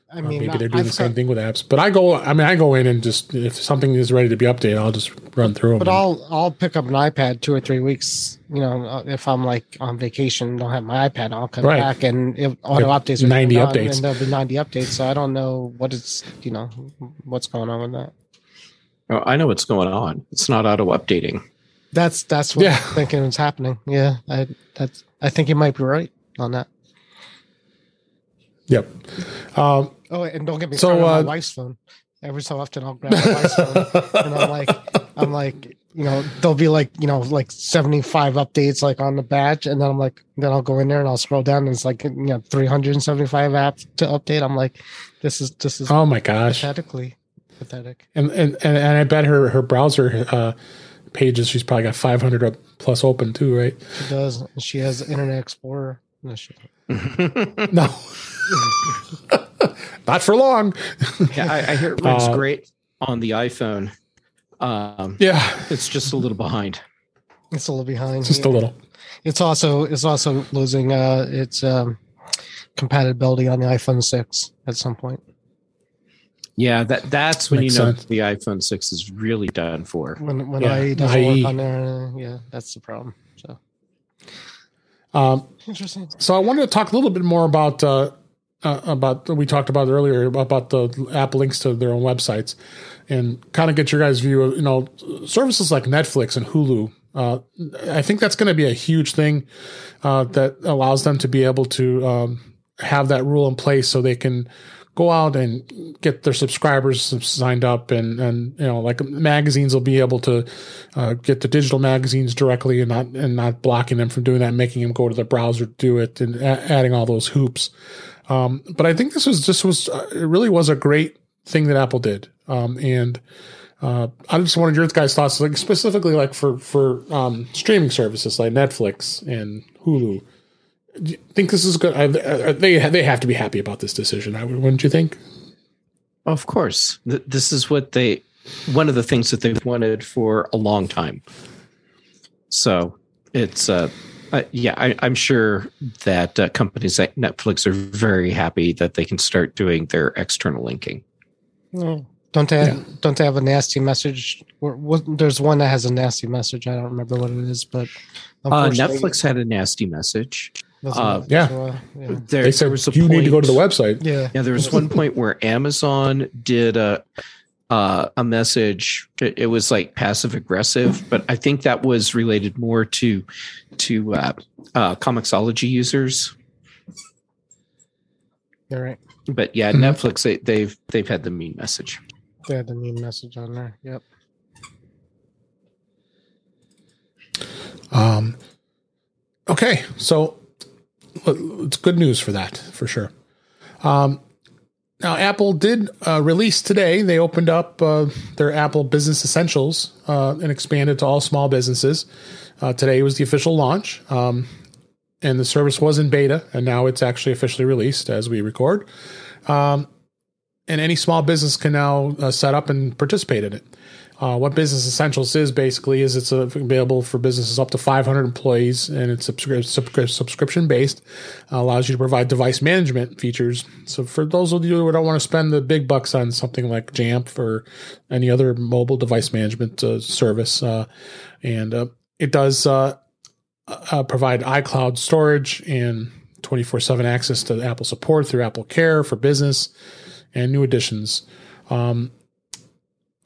I mean, maybe they're doing I've the same got, thing with apps. But I go, I mean, I go in and just if something is ready to be updated, I'll just run through them. But I'll I'll pick up an iPad two or three weeks. You know, uh, if I'm like on vacation, don't have my iPad, I'll come right. back and if auto updates are ninety updates, and there'll be ninety updates. So I don't know what it's you know what's going on with that. Oh, I know what's going on. It's not auto updating. That's that's what yeah. I'm thinking is happening. Yeah, I that's I think you might be right on that. Yep. Um, oh, and don't get me so, started uh, on my wife's phone. Every so often, I'll grab my wife's phone, and I'm like, I'm like, you know, there'll be like, you know, like 75 updates like on the batch, and then I'm like, then I'll go in there and I'll scroll down, and it's like, you know, 375 apps to update. I'm like, this is this is oh my gosh, pathetically pathetic. And and and, and I bet her her browser uh, pages, she's probably got 500 plus open too, right? She does. She has Internet Explorer. No, no. Not for long. yeah, I, I, hear it works uh, great on the iPhone. Um, yeah, it's just a little behind. It's a little behind. Just yeah. a little. It's also it's also losing uh, its um, compatibility on the iPhone six at some point. Yeah, that that's when Makes you know the iPhone six is really done for. When when yeah. IE doesn't IE. work on there, yeah, that's the problem. So. Um, Interesting. So I wanted to talk a little bit more about uh, uh, about we talked about earlier about the app links to their own websites, and kind of get your guys' view of you know services like Netflix and Hulu. Uh, I think that's going to be a huge thing uh, that allows them to be able to um, have that rule in place so they can go out and get their subscribers signed up and and you know like magazines will be able to uh, get the digital magazines directly and not and not blocking them from doing that making them go to the browser to do it and a- adding all those hoops. Um, but i think this was this was uh, it really was a great thing that apple did. Um, and uh, I just wanted your guys' thoughts, like specifically, like for for um, streaming services like Netflix and Hulu do you think this is good? they they have to be happy about this decision. Wouldn't you think? Of course, this is what they one of the things that they've wanted for a long time. So it's uh, uh yeah, I, am sure that uh, companies like Netflix are very happy that they can start doing their external linking. Mm. Don't they have, yeah. don't they have a nasty message? There's one that has a nasty message. I don't remember what it is, but uh, Netflix had a nasty message. Uh, yeah. yeah. There, they said was you point, need to go to the website. Yeah. Yeah. There was one point where Amazon did a uh, a message. It, it, was like passive aggressive, but I think that was related more to to uh, uh, Comixology users. You're right. But yeah, mm-hmm. Netflix they, they've they've had the mean message. They had the mean message on there. Yep. Um. Okay, so it's good news for that for sure. Um, now, Apple did uh, release today. They opened up uh, their Apple Business Essentials uh, and expanded to all small businesses. Uh, today was the official launch, um, and the service was in beta, and now it's actually officially released as we record. Um, and any small business can now uh, set up and participate in it. Uh, what Business Essentials is basically is it's available for businesses up to 500 employees, and it's subscri- subscription based. Uh, allows you to provide device management features. So for those of you who don't want to spend the big bucks on something like Jamf or any other mobile device management uh, service, uh, and uh, it does uh, provide iCloud storage and 24 7 access to Apple support through Apple Care for business and new additions. Um,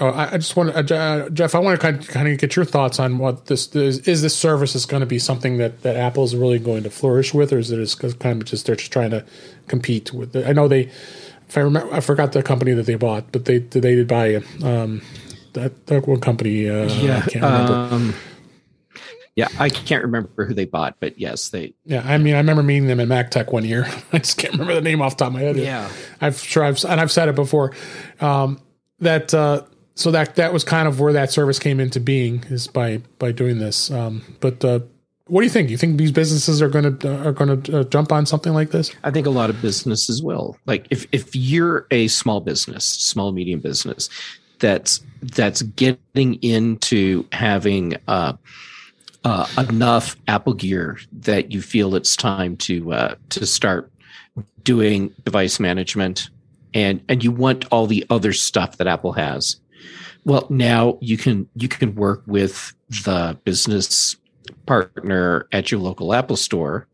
Oh, I, just want to, uh, Jeff. I want to kind of, kind of get your thoughts on what this is. Is this service is going to be something that that Apple is really going to flourish with, or is it just kind of just they're just trying to compete with? I know they. If I remember, I forgot the company that they bought, but they they did buy um, that that one company. Uh, yeah, I can't remember. Um, yeah, I can't remember who they bought, but yes, they. Yeah, I mean, I remember meeting them at MacTech one year. I just can't remember the name off the top of my head. Yeah, I've sure I've and I've said it before. Um, that uh, so that that was kind of where that service came into being is by by doing this. Um, but uh, what do you think? Do you think these businesses are going to are going to uh, jump on something like this? I think a lot of businesses will. Like if if you're a small business, small medium business, that's that's getting into having uh, uh, enough Apple gear that you feel it's time to uh, to start doing device management, and and you want all the other stuff that Apple has well, now you can you can work with the business partner at your local Apple store,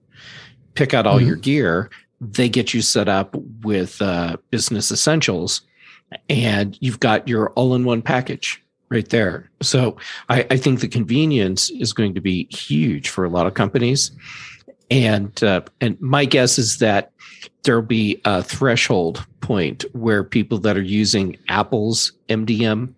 pick out all mm-hmm. your gear. They get you set up with uh, business essentials, and you've got your all-in-one package right there. So I, I, think the convenience is going to be huge for a lot of companies, and uh, and my guess is that there'll be a threshold point where people that are using Apple's MDM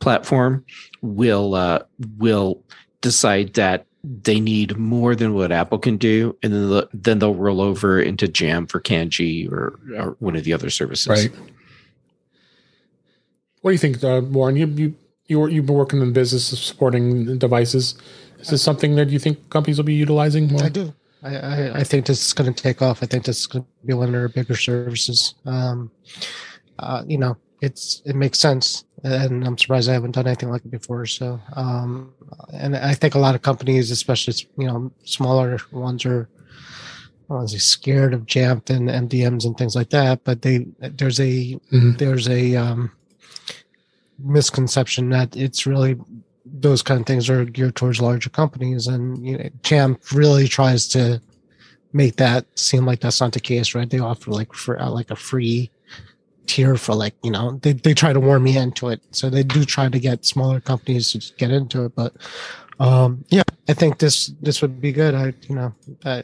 platform will uh, will decide that they need more than what Apple can do, and then the, then they'll roll over into Jamf or Kandji or, or one of the other services. Right. What do you think, uh, Warren? You you you you've been working in the business of supporting devices. Is this something that you think companies will be utilizing more? I do. I, I, I think this is going to take off. I think this is going to be one of our bigger services. Um, uh, you know, it's it makes sense, and I'm surprised I haven't done anything like it before. So, um, and I think a lot of companies, especially you know smaller ones, are I want to say scared of Jamf and MDMs and things like that. But they there's a mm-hmm. there's a um, misconception that it's really those kind of things are geared towards larger companies, and you know, Jamf really tries to make that seem like that's not the case, right? They offer like for like a free tier for like you know they, they try to warm me into it so they do try to get smaller companies to get into it but um yeah i think this this would be good i you know uh,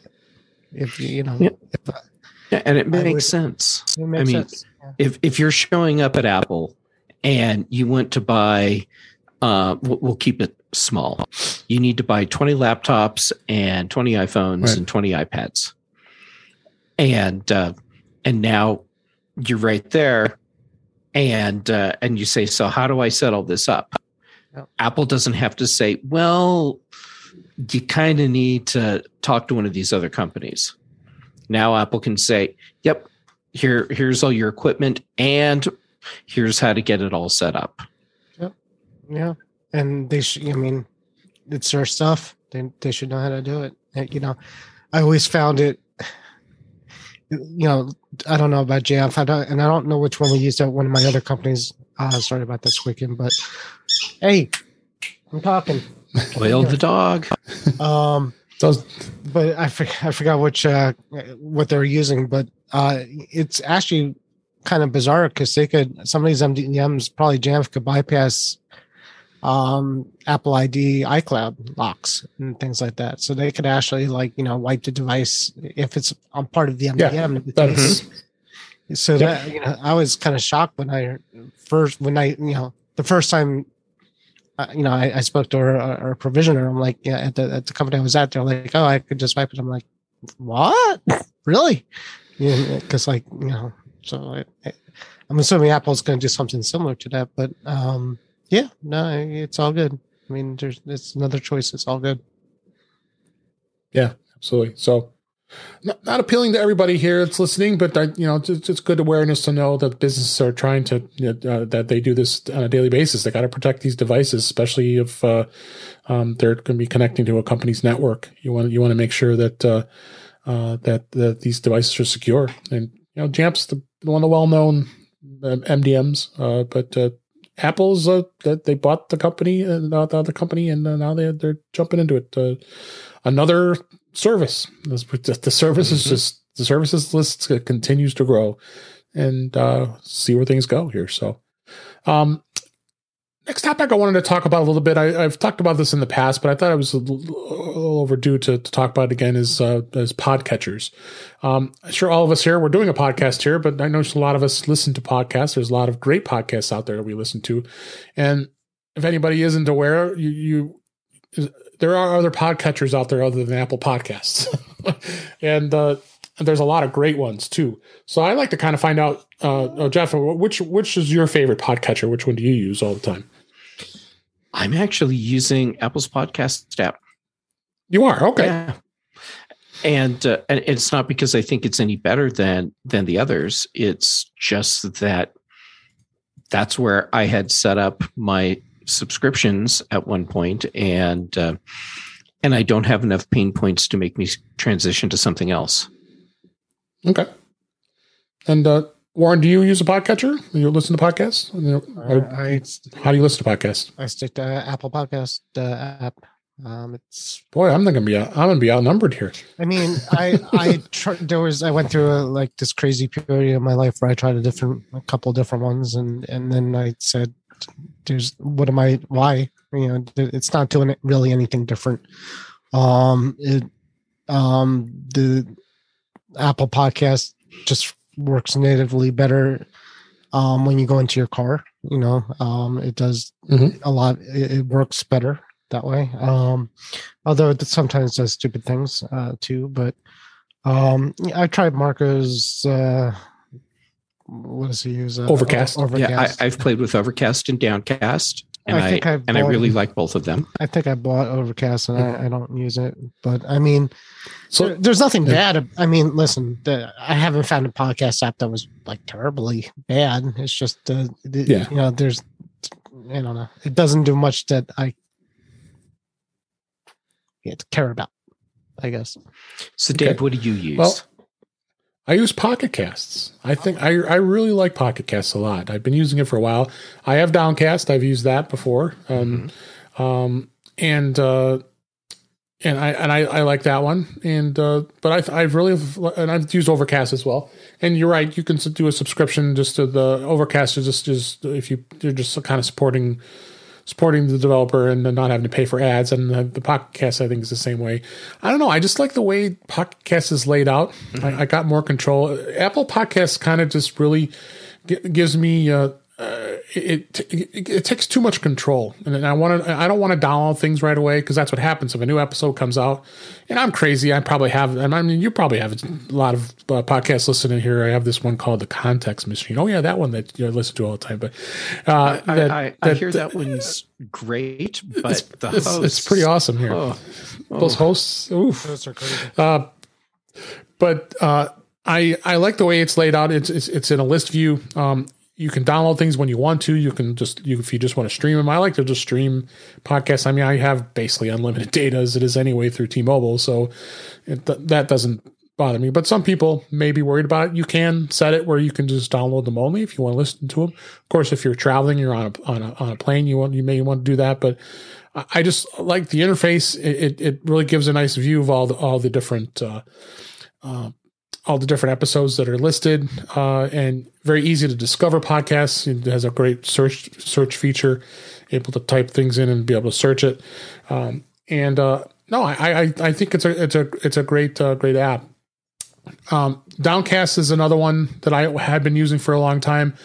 if you know yeah. If, uh, yeah and it makes would, sense it makes i mean yeah. if if you're showing up at apple and you want to buy uh we'll keep it small you need to buy 20 laptops and 20 iphones right. and 20 ipads and uh and now you're right there. And uh, and you say so how do i settle this up? Apple doesn't have to say well you kind of need to talk to one of these other companies. Now apple can say yep here here's all your equipment and here's how to get it all set up. Yep. Yeah. And they should i mean it's their stuff. They, they should know how to do it. You know i always found it you know, I don't know about JF, I don't, and I don't know which one we used at one of my other companies. Uh, sorry about this, Quicken, but hey, I'm talking. Oil the dog. Um, but I, for, I forgot which uh, what they were using, but uh, it's actually kind of bizarre because they could some of these MDMs probably Jamf could bypass um, Apple ID iCloud locks and things like that. So they could actually like, you know, wipe the device if it's on part of the MDM. Yeah, so yep. that, you know, I was kind of shocked when I first, when I, you know, the first time, uh, you know, I, I, spoke to our, our provisioner. I'm like, yeah, at the, at the company I was at, they're like, oh, I could just wipe it. I'm like, what? really? Yeah, cause like, you know, so I, I, I'm assuming Apple's going to do something similar to that, but, um, yeah, no, it's all good. I mean, there's it's another choice. It's all good. Yeah, absolutely. So, not, not appealing to everybody here that's listening, but I, you know, it's, it's good awareness to know that businesses are trying to you know, uh, that they do this on a daily basis. They got to protect these devices, especially if uh, um, they're going to be connecting to a company's network. You want you want to make sure that uh, uh, that that these devices are secure. And you know, Jamf's the one of the well known MDMs, uh, but uh, Apple's uh, that they bought the company, uh, the other company, and uh, now they they're jumping into it. Uh, another service. The service is mm-hmm. just the services list continues to grow, and uh, see where things go here. So, um, next topic I wanted to talk about a little bit. I, have talked about this in the past, but I thought it was a little, overdue to, to, talk about it again. Is uh, as podcatchers. Um, sure, all of us here we're doing a podcast here, but I know a lot of us listen to podcasts. There's a lot of great podcasts out there that we listen to, and if anybody isn't aware, you, you there are other podcatchers out there other than Apple Podcasts, and uh, there's a lot of great ones too. So I like to kind of find out, uh, oh, Jeff, which which is your favorite podcatcher? Which one do you use all the time? I'm actually using Apple's podcast app. You are okay. Yeah. And uh, and it's not because I think it's any better than than the others. It's just that that's where I had set up my subscriptions at one point, and uh, and I don't have enough pain points to make me transition to something else. Okay. And uh, Warren, do you use a podcatcher? Do you listen to podcasts? I, how do you listen to podcasts? I stick to Apple Podcast uh, app. Um, it's boy, I'm not gonna be. I'm gonna be outnumbered here. I mean, I I tr- there was I went through a, like this crazy period of my life where I tried a different a couple different ones, and and then I said, "There's what am I? Why? You know, it's not doing really anything different." Um, it um the Apple Podcast just works natively better um, when you go into your car. You know, um, it does mm-hmm. a lot. It, it, works better that way. Um, although it sometimes does stupid things uh, too. But um, I tried Marco's. Uh, what does he use? Uh, Overcast. Overcast. Yeah, I, have played with Overcast and Downcast, and I, think I and I really like both of them. I think I bought Overcast, and I, I don't use it. But I mean, so there's nothing yeah. bad. I mean, listen, the, I haven't found a podcast app that was like terribly bad. It's just, uh, the, yeah. you know, there's, I don't know, it doesn't do much that I care about. I guess. So, Dave, okay. what do you use? Well, I use Pocket Casts. I think I I really like Pocket Casts a lot. I've been using it for a while. I have Downcast. I've used that before. Um, mm-hmm. um, and uh, and I and I, I like that one. And uh, but I I've really and I've used Overcast as well. And you're right, you can do a subscription just to the Overcast is just just if you you're just kind of supporting supporting the developer and not having to pay for ads. And the, the podcast I think is the same way. I don't know. I just like the way podcast is laid out. Mm-hmm. I, I, got more control. Apple Podcasts kind of just really gives me uh, uh, it, it, it takes too much control, and I want to. I don't want to download things right away because that's what happens if a new episode comes out. And I'm crazy. I probably have. And I mean, you probably have a lot of uh, podcasts listening here. I have this one called the Context Machine. Oh yeah, that one that you listen to all the time. But uh, I, that, I, I, I hear that one's great, but it's, it's, hosts, it's, pretty awesome here. Oh, oh. Those hosts, oof. Those are crazy. Uh, but uh, I I like the way it's laid out. It's it's, it's in a list view. Um, you can download things when you want to. You can just you, if you just want to stream them. I like to just stream podcasts. I mean, I have basically unlimited data as it is anyway through T-Mobile, so it, that doesn't bother me. But some people may be worried about it. You can set it where you can just download them only if you want to listen to them. Of course, if you're traveling, you're on a on a, on a plane, you want you may want to do that. But I just like the interface. It, it, it really gives a nice view of all the all the different. Uh, uh, all the different episodes that are listed, uh, and very easy to discover podcasts. It has a great search search feature, able to type things in and be able to search it. Um, and uh, no, I, I, I think it's a it's a it's a great uh, great app. Um, Downcast is another one that I had been using for a long time,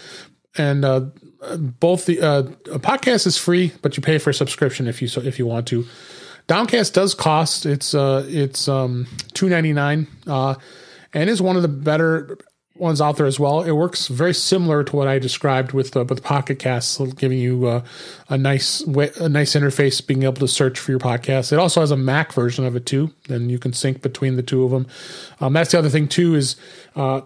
and uh, both the uh, podcast is free, but you pay for a subscription if you so if you want to. Downcast does cost. It's uh it's um two ninety nine. Uh and is one of the better ones out there as well. It works very similar to what I described with the with Pocket Casts, giving you uh, a nice a nice interface, being able to search for your podcast. It also has a Mac version of it too, and you can sync between the two of them. Um, that's the other thing too is. Uh,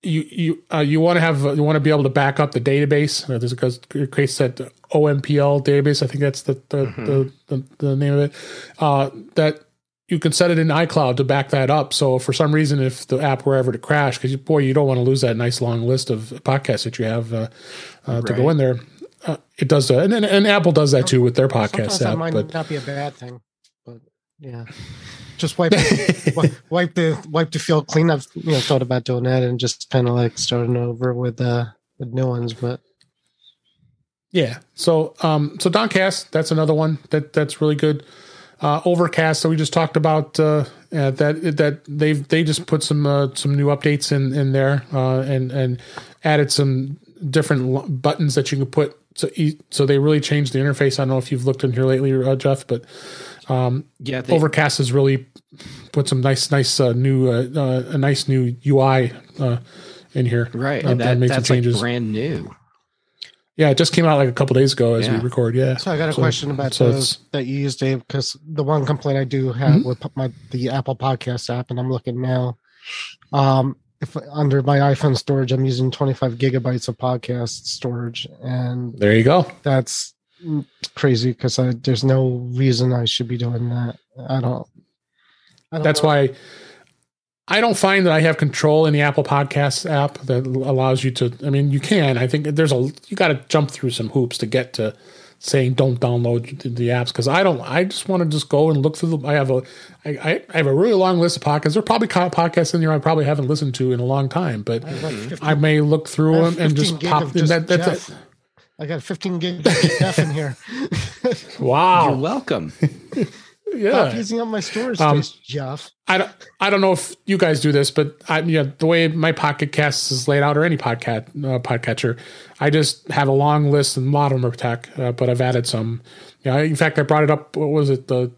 you you uh, you want to have you want to be able to back up the database. Uh, there's a it creates that OMPL database. I think that's the the, mm-hmm. the, the, the, name of it. Uh, that you can set it in iCloud to back that up. So for some reason, if the app were ever to crash, because boy, you don't want to lose that nice long list of podcasts that you have uh, uh, right. to go in there. Uh, it does that, and, and, and, Apple does that too with their podcast Sometimes app. That might but, not be a bad thing, but yeah, just wipe wipe the wipe the field clean. I've you know thought about doing that and just kind of like starting over with uh with new ones, but yeah. So um so Downcast, that's another one that that's really good uh, Overcast that we just talked about. Uh, uh, that that they've they just put some uh, some new updates in in there uh, and and added some different buttons that you can put. So so they really changed the interface. I don't know if you've looked in here lately, uh, Jeff, but um, yeah, they, Overcast has really put some nice nice new a nice new UI in here. Right, and that, that that's like brand new. Yeah, it just came out like a couple days ago as yeah. we record. Yeah. So I got a so, question about so those that you use, Dave, because the one complaint I do have mm-hmm. with my the Apple Podcast app, and I'm looking now. Um, if under my iPhone storage, I'm using 25 gigabytes of podcast storage, and there you go. That's crazy because there's no reason I should be doing that. I don't. I don't that's know. why I don't find that I have control in the Apple Podcasts app that allows you to. I mean, you can. I think there's a you got to jump through some hoops to get to saying don't download the apps because I don't. I just want to just go and look through the. I have a I, I have a really long list of podcasts. There are probably podcasts in here I probably haven't listened to in a long time, but I, 15, I may look through them and just pop. Just that, that's it. I got 15 gig of stuff in here. wow! You're welcome. yeah. Stop using up my storage um, space, Jeff. I don't, I don't know if you guys do this, but I, yeah, the way my Pocket Cast is laid out, or any podcast uh, podcatcher, I just have a long list, and a lot of them are tech, uh, but I've added some. Yeah, in fact, I brought it up. What was it? The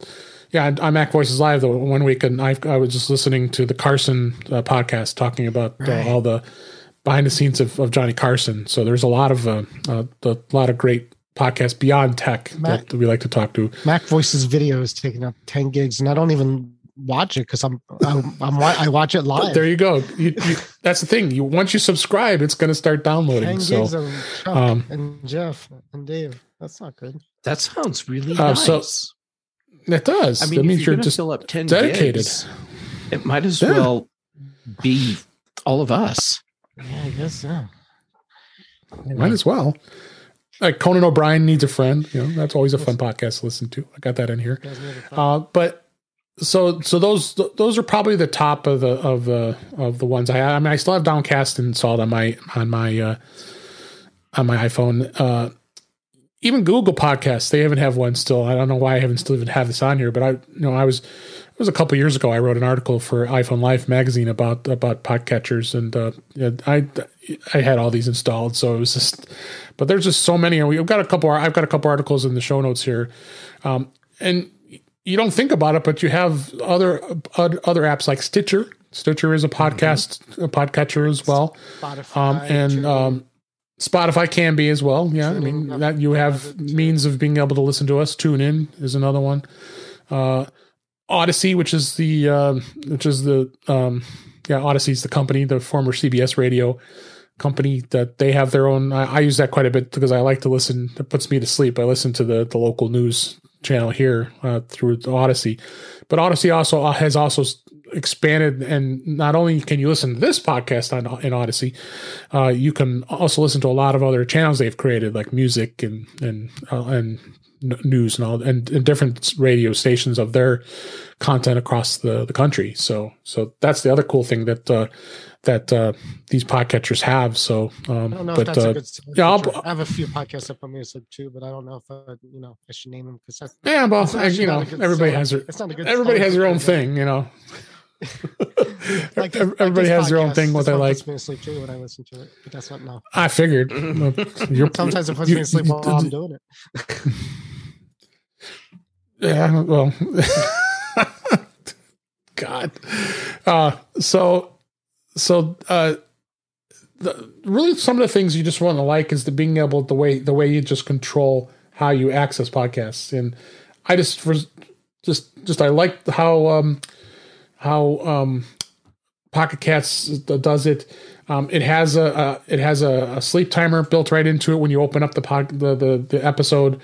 yeah, on Mac Voices Live the one week, and I, I was just listening to the Carson uh, podcast talking about uh, right. all the behind the scenes of, of, Johnny Carson. So there's a lot of uh, uh, a lot of great podcast beyond tech Mac, that we like to talk to. Mac Voices video is taking up 10 gigs, and I don't even watch it because I'm, I'm, I'm I watch it live. There you go. You, you, that's the thing. You once you subscribe, it's going to start downloading. 10 so, gigs of Chuck um, and Jeff and Dave. That's not good. That sounds really uh, nice. So, it does. I mean, that means you're, you're just fill up 10 dedicated. Gigs, it might as yeah. well be all of us. Yeah, I guess so. Might as well. Like Conan O'Brien needs a friend. You know, that's always a fun podcast to listen to. I got that in here. Uh, but so so those those are probably the top of the of the of the ones I I mean I still have Downcast installed on my on my uh, on my iPhone. Uh, even Google Podcasts, they haven't have one still. I don't know why I haven't still even have this on here, but I you know I was it was a couple years ago. I wrote an article for iPhone Life magazine about about podcatchers, and uh, I I had all these installed. So it was just, but there's just so many, and we've got a couple. I've got a couple articles in the show notes here, um, and you don't think about it, but you have other other apps like Stitcher. Stitcher is a podcast mm-hmm. a podcatcher as well, Spotify, um, and um, Spotify can be as well. Yeah, I mean that you have means of being able to listen to us. Tune in is another one. Uh, Audacy, which is the uh, which is the um, yeah is the company, the former CBS Radio company that they have their own. I, I, use that quite a bit because I like to listen. It puts me to sleep. I listen to the the local news channel here uh, through Audacy, but Audacy also uh, has also expanded and not only can you listen to this podcast on in Audacy, uh, you can also listen to a lot of other channels they've created like music and and uh, and news and all and, and, different radio stations of their content across the, the country. So so that's the other cool thing that uh, that uh, these podcatchers have. So um, I don't know but, if that's uh, a good yeah, I'll, I have a few podcasts up on music too, but I don't know if I, you know I should name them because that's yeah, well, you know, everybody has their everybody has their own thing, you know. like everybody like has their own thing what they like. Me to sleep too when I listen to it, but that's not no. I figured. Sometimes it puts you, me to sleep while I'm doing it. Yeah, well, God. Uh, so, so, uh, the, really some of the things you just want to like is the being able the way the way you just control how you access podcasts and I just for just just I like how um how um Pocket Casts does it. Um, it has a, a it has a, a, sleep timer built right into it when you open up the pod, the, the the episode.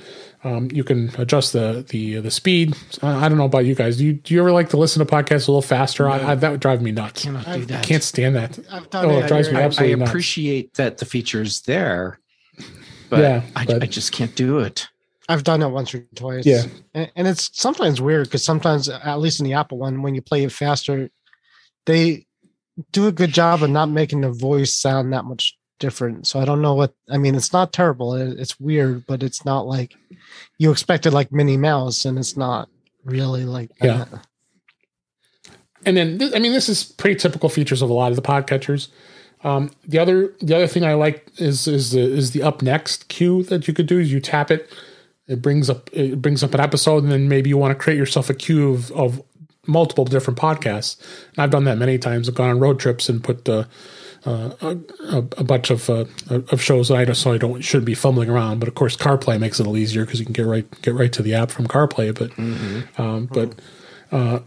Um, you can adjust the the the speed. I don't know about you guys. Do you do you ever like to listen to podcasts a little faster? No. I, I, that would drive me nuts. I cannot do that. I can't stand that. oh, it, it drives me absolutely I, I appreciate nuts. that the feature's there, but yeah, I, but I just can't do it. I've done it once or twice. Yeah, and, and it's sometimes weird because sometimes, at least in the Apple one, when you play it faster, they do a good job of not making the voice sound that much different. So I don't know what I mean. It's not terrible. It's weird, but it's not like you expected like Minnie Mouse, and it's not really like yeah. And then I mean, this is pretty typical features of a lot of the podcatchers. Um, the other the other thing I like is is the is the up next cue that you could do is you tap it, it brings up it brings up an episode, and then maybe you want to create yourself a queue of, of multiple different podcasts. And I've done that many times. I've gone on road trips and put uh, uh, a, a, bunch of uh, of shows that I just so I don't shouldn't be fumbling around. But of course, CarPlay makes it a little easier because you can get right get right to the app from CarPlay. But mm-hmm. um, but uh,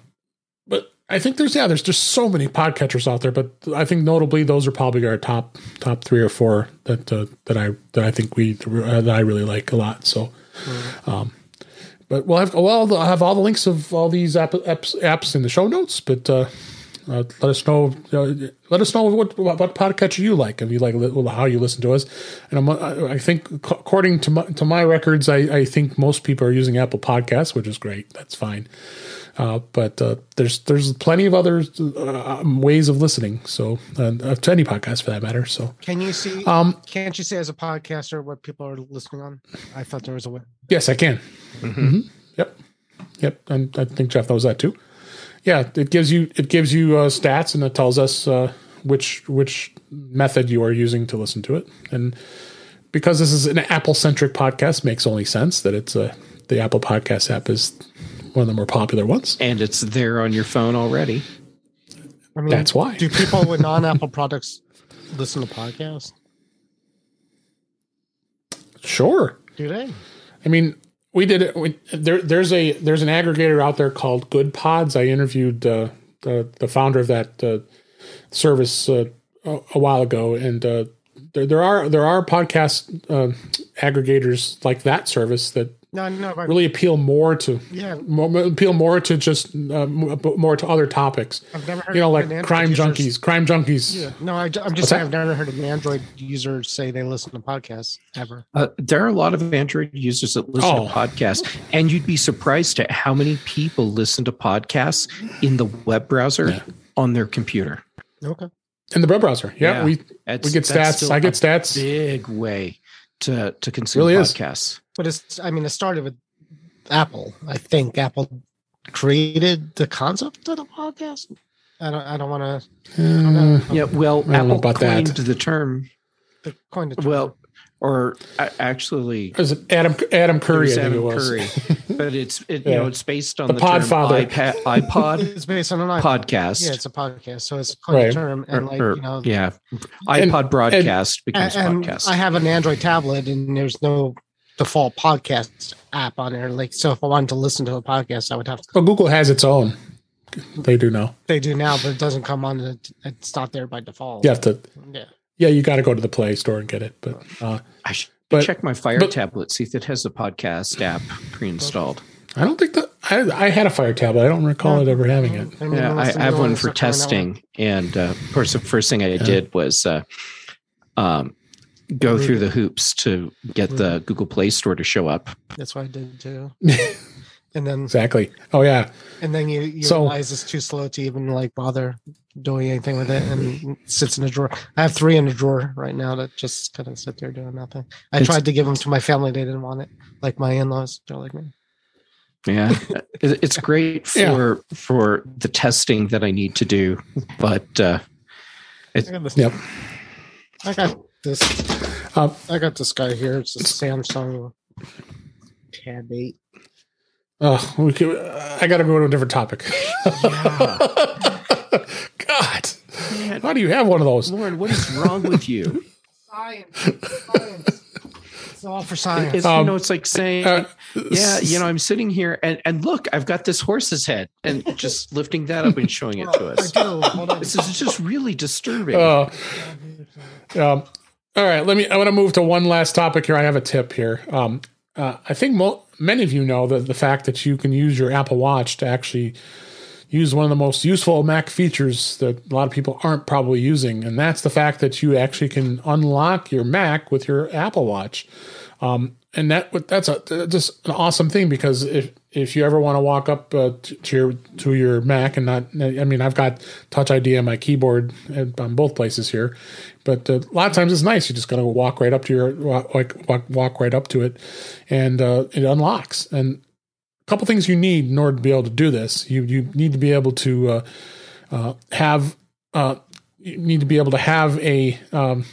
but I think there's yeah there's just so many podcatchers out there. But I think notably those are probably our top top three or four that uh, that I that I think we that I really like a lot. So. Mm-hmm. Um, but we'll have well I'll have all the links of all these app, apps, apps in the show notes. But uh, let us know. Uh, let us know what what, what podcatcher you like, and you like how you listen to us. And I'm, I think, according to my, to my records, I, I think most people are using Apple Podcasts, which is great. That's fine. Uh, but uh, there's there's plenty of other uh, ways of listening. So uh, to any podcast for that matter. So can you see? Um, can't you see as a podcaster what people are listening on? I thought there was a way. Yes, I can. Mm-hmm. Mm-hmm. Yep, yep, and I think Jeff knows that too. Yeah, it gives you it gives you uh, stats and it tells us uh, which which method you are using to listen to it. And because this is an Apple centric podcast, makes only sense that it's a the Apple Podcast app is one of the more popular ones. And it's there on your phone already. I mean, that's why. do people with non Apple products listen to podcasts? Sure. Do they? I mean, we did it. We, there, there's a there's an aggregator out there called Good Pods. I interviewed uh, the the founder of that uh, service uh, a, a, while ago, and uh, there, there are there are podcast uh, aggregators like that service that no, no, really appeal more to yeah more, appeal more to just uh, more to other topics. I've never heard you know like crime users. junkies, crime junkies. Yeah, no, I, am just saying I've never heard an Android user say they listen to podcasts ever. Uh, there are a lot of Android users that listen oh. to podcasts, and you'd be surprised at how many people listen to podcasts in the web browser yeah. on their computer. Okay. In the web browser, yeah, yeah. we we get stats. I get stats. Big way to to consume really podcasts. Is. But it's I mean it started with Apple. I think Apple created the concept of the podcast. I don't I don't want to. Uh, yeah, well, Apple about coined that. the term. The coined the term. Well, or actually, is it Adam Adam Curry? It Adam Curry, but it's it, yeah. you know it's based on the, the Podfather iPad, iPod. it's based on an iPod. podcast. Yeah, it's a podcast, so it's a right. term and or, like you know, yeah, iPod and, broadcast and, becomes and podcast. I have an Android tablet, and there's no default podcast app on there. Like, so if I wanted to listen to a podcast, I would have to. Well, Google has its own. They do now. They do now, but it doesn't come on. The, it's not there by default. You have to. Yeah yeah, you got to go to the Play Store and get it. But uh, I should but, check my Fire but, tablet, see if it has the podcast app pre-installed. I don't think that I, I had a Fire tablet. I don't recall yeah. it ever having it. yeah, I, I have one for testing, and uh, of course, the first thing I yeah. did was uh, um, go through the hoops to get the Google Play Store to show up. That's what I did too. and then exactly. Oh yeah. And then you, you so, realize it's too slow to even like bother doing anything with it, and it sits in a drawer. I have three in a drawer right now that just kind of sit there doing nothing. I tried to give them to my family; they didn't want it. Like my in-laws, they're like me. Yeah, it's great for yeah. for the testing that I need to do, but uh, it's, I got this. Yep. I got this. Uh, I got this guy here. It's a Samsung Tab Eight. Oh, we can. I got to go to a different topic. Yeah. God. Man, How do you have one of those? Warren, what is wrong with you? Science. Science. It's all for science. It's, Um, you know, it's like saying, Uh, yeah, you know, I'm sitting here and, and look, I've got this horse's head and just lifting that up and showing it to I us. do. Hold on. This is just really disturbing. Uh, um, all right, let me. I want to move to one last topic here. I have a tip here. Um, uh, I think mo- many of you know that the fact that you can use your Apple Watch to actually use one of the most useful Mac features that a lot of people aren't probably using, and that's the fact that you actually can unlock your Mac with your Apple Watch. Um, and that that's a just an awesome thing because if if you ever want to walk up uh, to, your to your Mac and not, I mean, I've got Touch ID on my keyboard on both places here, but uh, a lot of times it's nice. You just gotta walk right up to your like walk, walk right up to it, and uh, it unlocks. And a couple things you need in order to be able to do this. You you need to be able to uh, uh, have uh, you need to be able to have a um,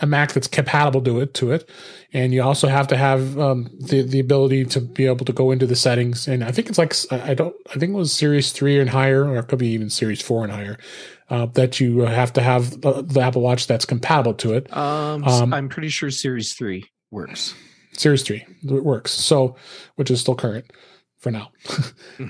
a Mac that's compatible to it to it, and you also have to have um, the the ability to be able to go into the settings. And I think it's like I don't I think it was Series three and higher, or it could be even Series four and higher. Uh, that you have to have the, the Apple Watch that's compatible to it. Um, Um, I'm pretty sure Series 3 works. Series 3 it works so which is still current for now.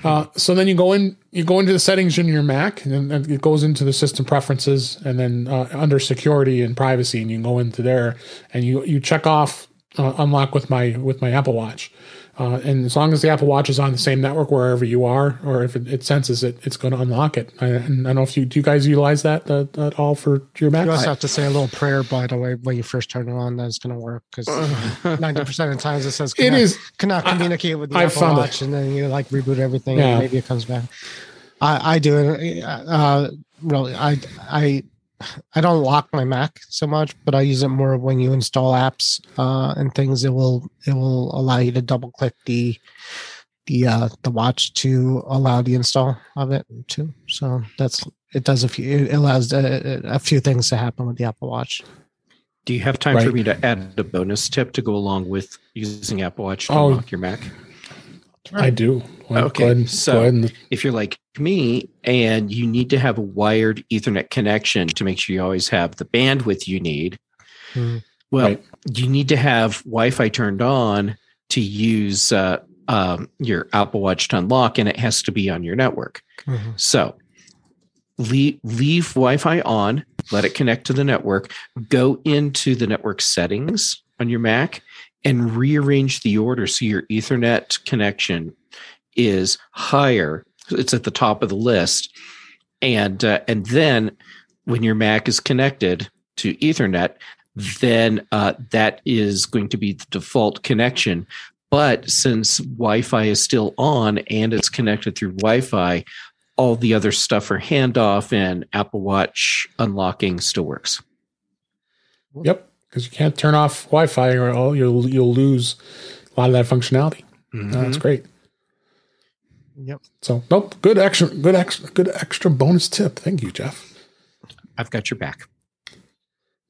Uh, so then you go in you go into the settings in your mac and then it goes into the system preferences and then uh, under security and privacy and you can go into there and you you check off uh, unlock with my with my apple watch uh, and as long as the Apple Watch is on the same network wherever you are, or if it, it senses it, it's going to unlock it. I, and I don't know if you do you guys utilize that uh, at all for your Mac. You also have to say a little prayer, by the way, when you first turn it on. That's going to work because ninety percent of the times it says It cannot, is cannot I- communicate with the I Apple found it. Watch, and then you like reboot everything, Yeah. and maybe it comes back. I, I do it. Uh, really, I I I don't lock my Mac so much, but I use it more when you install apps uh, and things. It will it will allow you to double click the the uh, the watch to allow the install of it too. So that's it. Does a few. It allows a, a few things to happen with the Apple Watch. Do you have time for me to add a bonus tip to go along with using Apple Watch to Oh. unlock your Mac? I do. Well, Okay, ahead, so- and If you're like me and you need to have a wired Ethernet connection to make sure you always have the bandwidth you need, Hmm. well, Right. you need to have Wi-Fi turned on to use uh, um, your Apple Watch to unlock, and it has to be on your network. Mhm. So leave, leave Wi-Fi on, let it connect to the network, go into the network settings on your Mac and rearrange the order so your Ethernet connection is higher. It's at the top of the list. And uh, and then when your Mac is connected to Ethernet, then uh, that is going to be the default connection. But since Wi-Fi is still on and it's connected through Wi-Fi, all the other stuff for handoff and Apple Watch unlocking still works. Yep, because you can't turn off Wi-Fi or all you'll you'll lose a lot of that functionality. No, That's great. Yep. So nope, good extra, good extra, good extra bonus tip. Thank you, Jeff. I've got your back.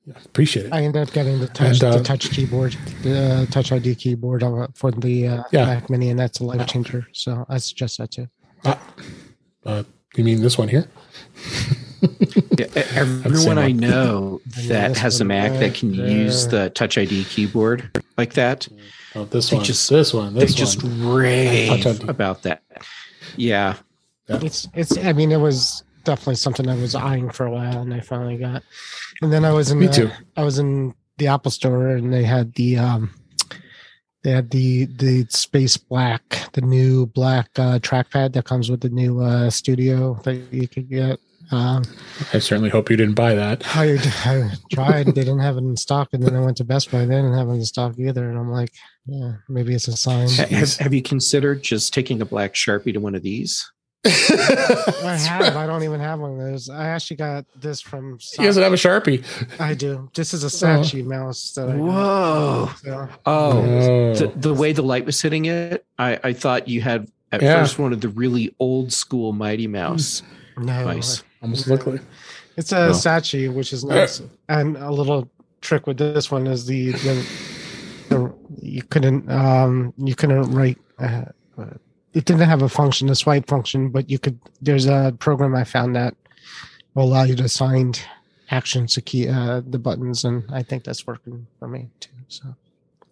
Yeah, appreciate it. I ended up getting the touch And, uh, the touch keyboard, the uh, touch ID keyboard for the uh, Yeah. Mac Mini, and that's a life changer. So I suggest that too. Uh, you mean this one here? Yeah, everyone I know that this has a one Mac that right can use the Touch ID keyboard like that, Oh, this They one. just- this one. they This just one. rave about that. Yeah, It's it's. I mean, it was definitely something I was eyeing for a while, and I finally got. And then I was in. Me uh, too. I was in the Apple Store, and they had the um, they had the the Space Black, the new black uh, trackpad that comes with the new uh, Studio that you could get. Um, I certainly hope you didn't buy that. I, I tried. They didn't have it in stock, and then I went to Best Buy. They didn't have it in stock either, and I'm like, yeah, maybe it's a sign. Have, have you considered just taking a black sharpie to one of these? I have. I don't even have one of those. I actually got this from. He doesn't have a sharpie. I do. This is a Sachi mouse. That I got. Whoa! So, Oh, Oh. the, the way the light was hitting it, I, I thought you had at Yeah. first one of the really old school Mighty Mouse no, mice. Almost look like. it's a No. Sachi, which is nice. And a little trick with this one is the the, the you couldn't um you couldn't write. Uh, it didn't have a function, a swipe function, but you could. There's a program I found that will allow you to assign actions to key uh, the buttons, and I think that's working for me too. So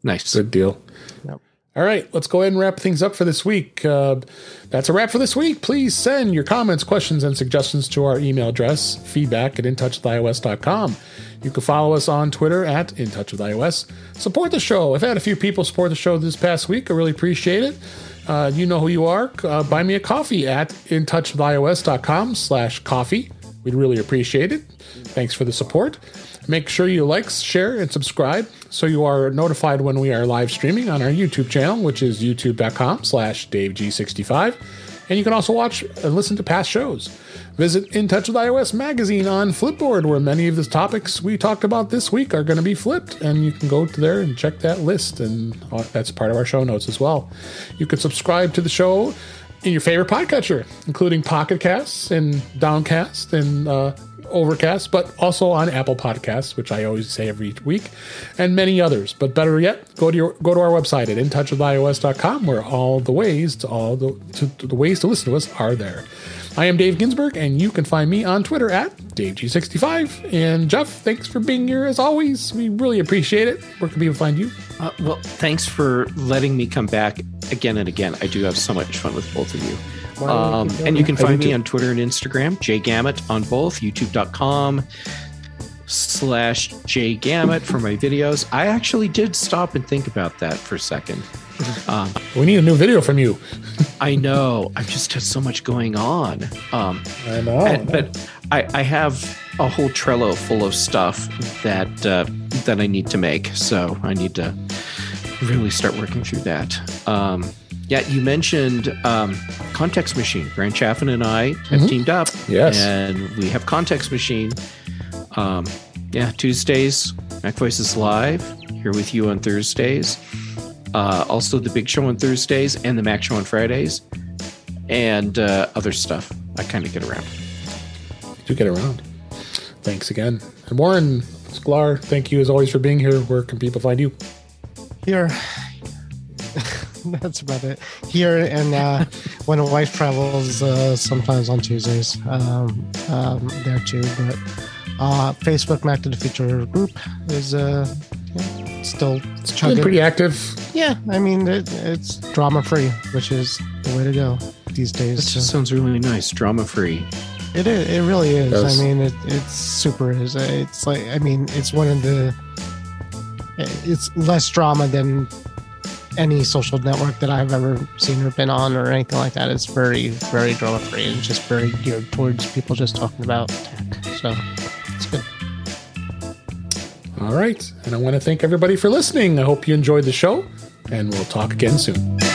Nice. Good deal. Yep. All right, let's go ahead and wrap things up for this week. Uh, that's a wrap for this week. Please send your comments, questions, and suggestions to our email address, feedback at intouchwithios.com. You can follow us on Twitter at intouchwithios. Support the show. I've had a few people support the show this past week. I really appreciate it. Uh, you know who you are. Uh, buy me a coffee at intouchwithios.com slash coffee. We'd really appreciate it. Thanks for the support. Make sure you like, share, and subscribe so you are notified when we are live streaming on our YouTube channel, which is youtube.com slash daveg65. And you can also watch and listen to past shows. Visit In Touch with iOS magazine on Flipboard, where many of the topics we talked about this week are going to be flipped. And you can go to there and check that list. And that's part of our show notes as well. You can subscribe to the show in your favorite podcatcher, including Pocket Casts and Downcast and uh, Overcast, but also on Apple Podcasts, which I always say every week, and many others. But better yet, go to your go to our website at intouchwithios.com, where all the ways to all the to, to the ways to listen to us are there. I am Dave Ginsburg, and you can find me on Twitter at DaveG65. And Jeff, thanks for being here as always. We really appreciate it. Where can people find you? Uh, well, thanks for letting me come back again and again. I do have so much fun with both of you. Um, and you can find me too. on Twitter and Instagram, Jay jgamet on both, youtube.com slash J Gamet for my videos. I actually did stop and think about that for a second. Um, We need a new video from you. I know I've just had so much going on. Um, I know. and- but I, I have a whole Trello full of stuff that uh, that I need to make. So I need to really start working through that. Um, yeah, you mentioned um, Context Machine. Grant Chaffin and I have Mhm. teamed up. Yes. And we have Context Machine. Um, yeah, Tuesdays, Mac Voices Live, here with you on Thursdays. Uh, also, the Big Show on Thursdays and the Mac Show on Fridays. And uh, other stuff. I kind of get around. do get around. Thanks again. And Warren Sklar, thank you as always for being here. Where can people find you? here that's about it here and uh when a wife travels uh sometimes on tuesdays um, um there too but uh facebook mac to the future group is uh yeah, still it's Been chugging. pretty active. yeah i mean it, it's drama free which is the way to go these That days just so sounds really nice. Drama free. it is it really is Does. i mean it, it's super is it's like i mean it's one of the it's less drama than any social network that I've ever seen or been on or anything like that. It's very, very drama free and just very geared towards people just talking about tech. So All right. And I want to thank everybody for listening. I hope you enjoyed the show, and we'll talk again soon.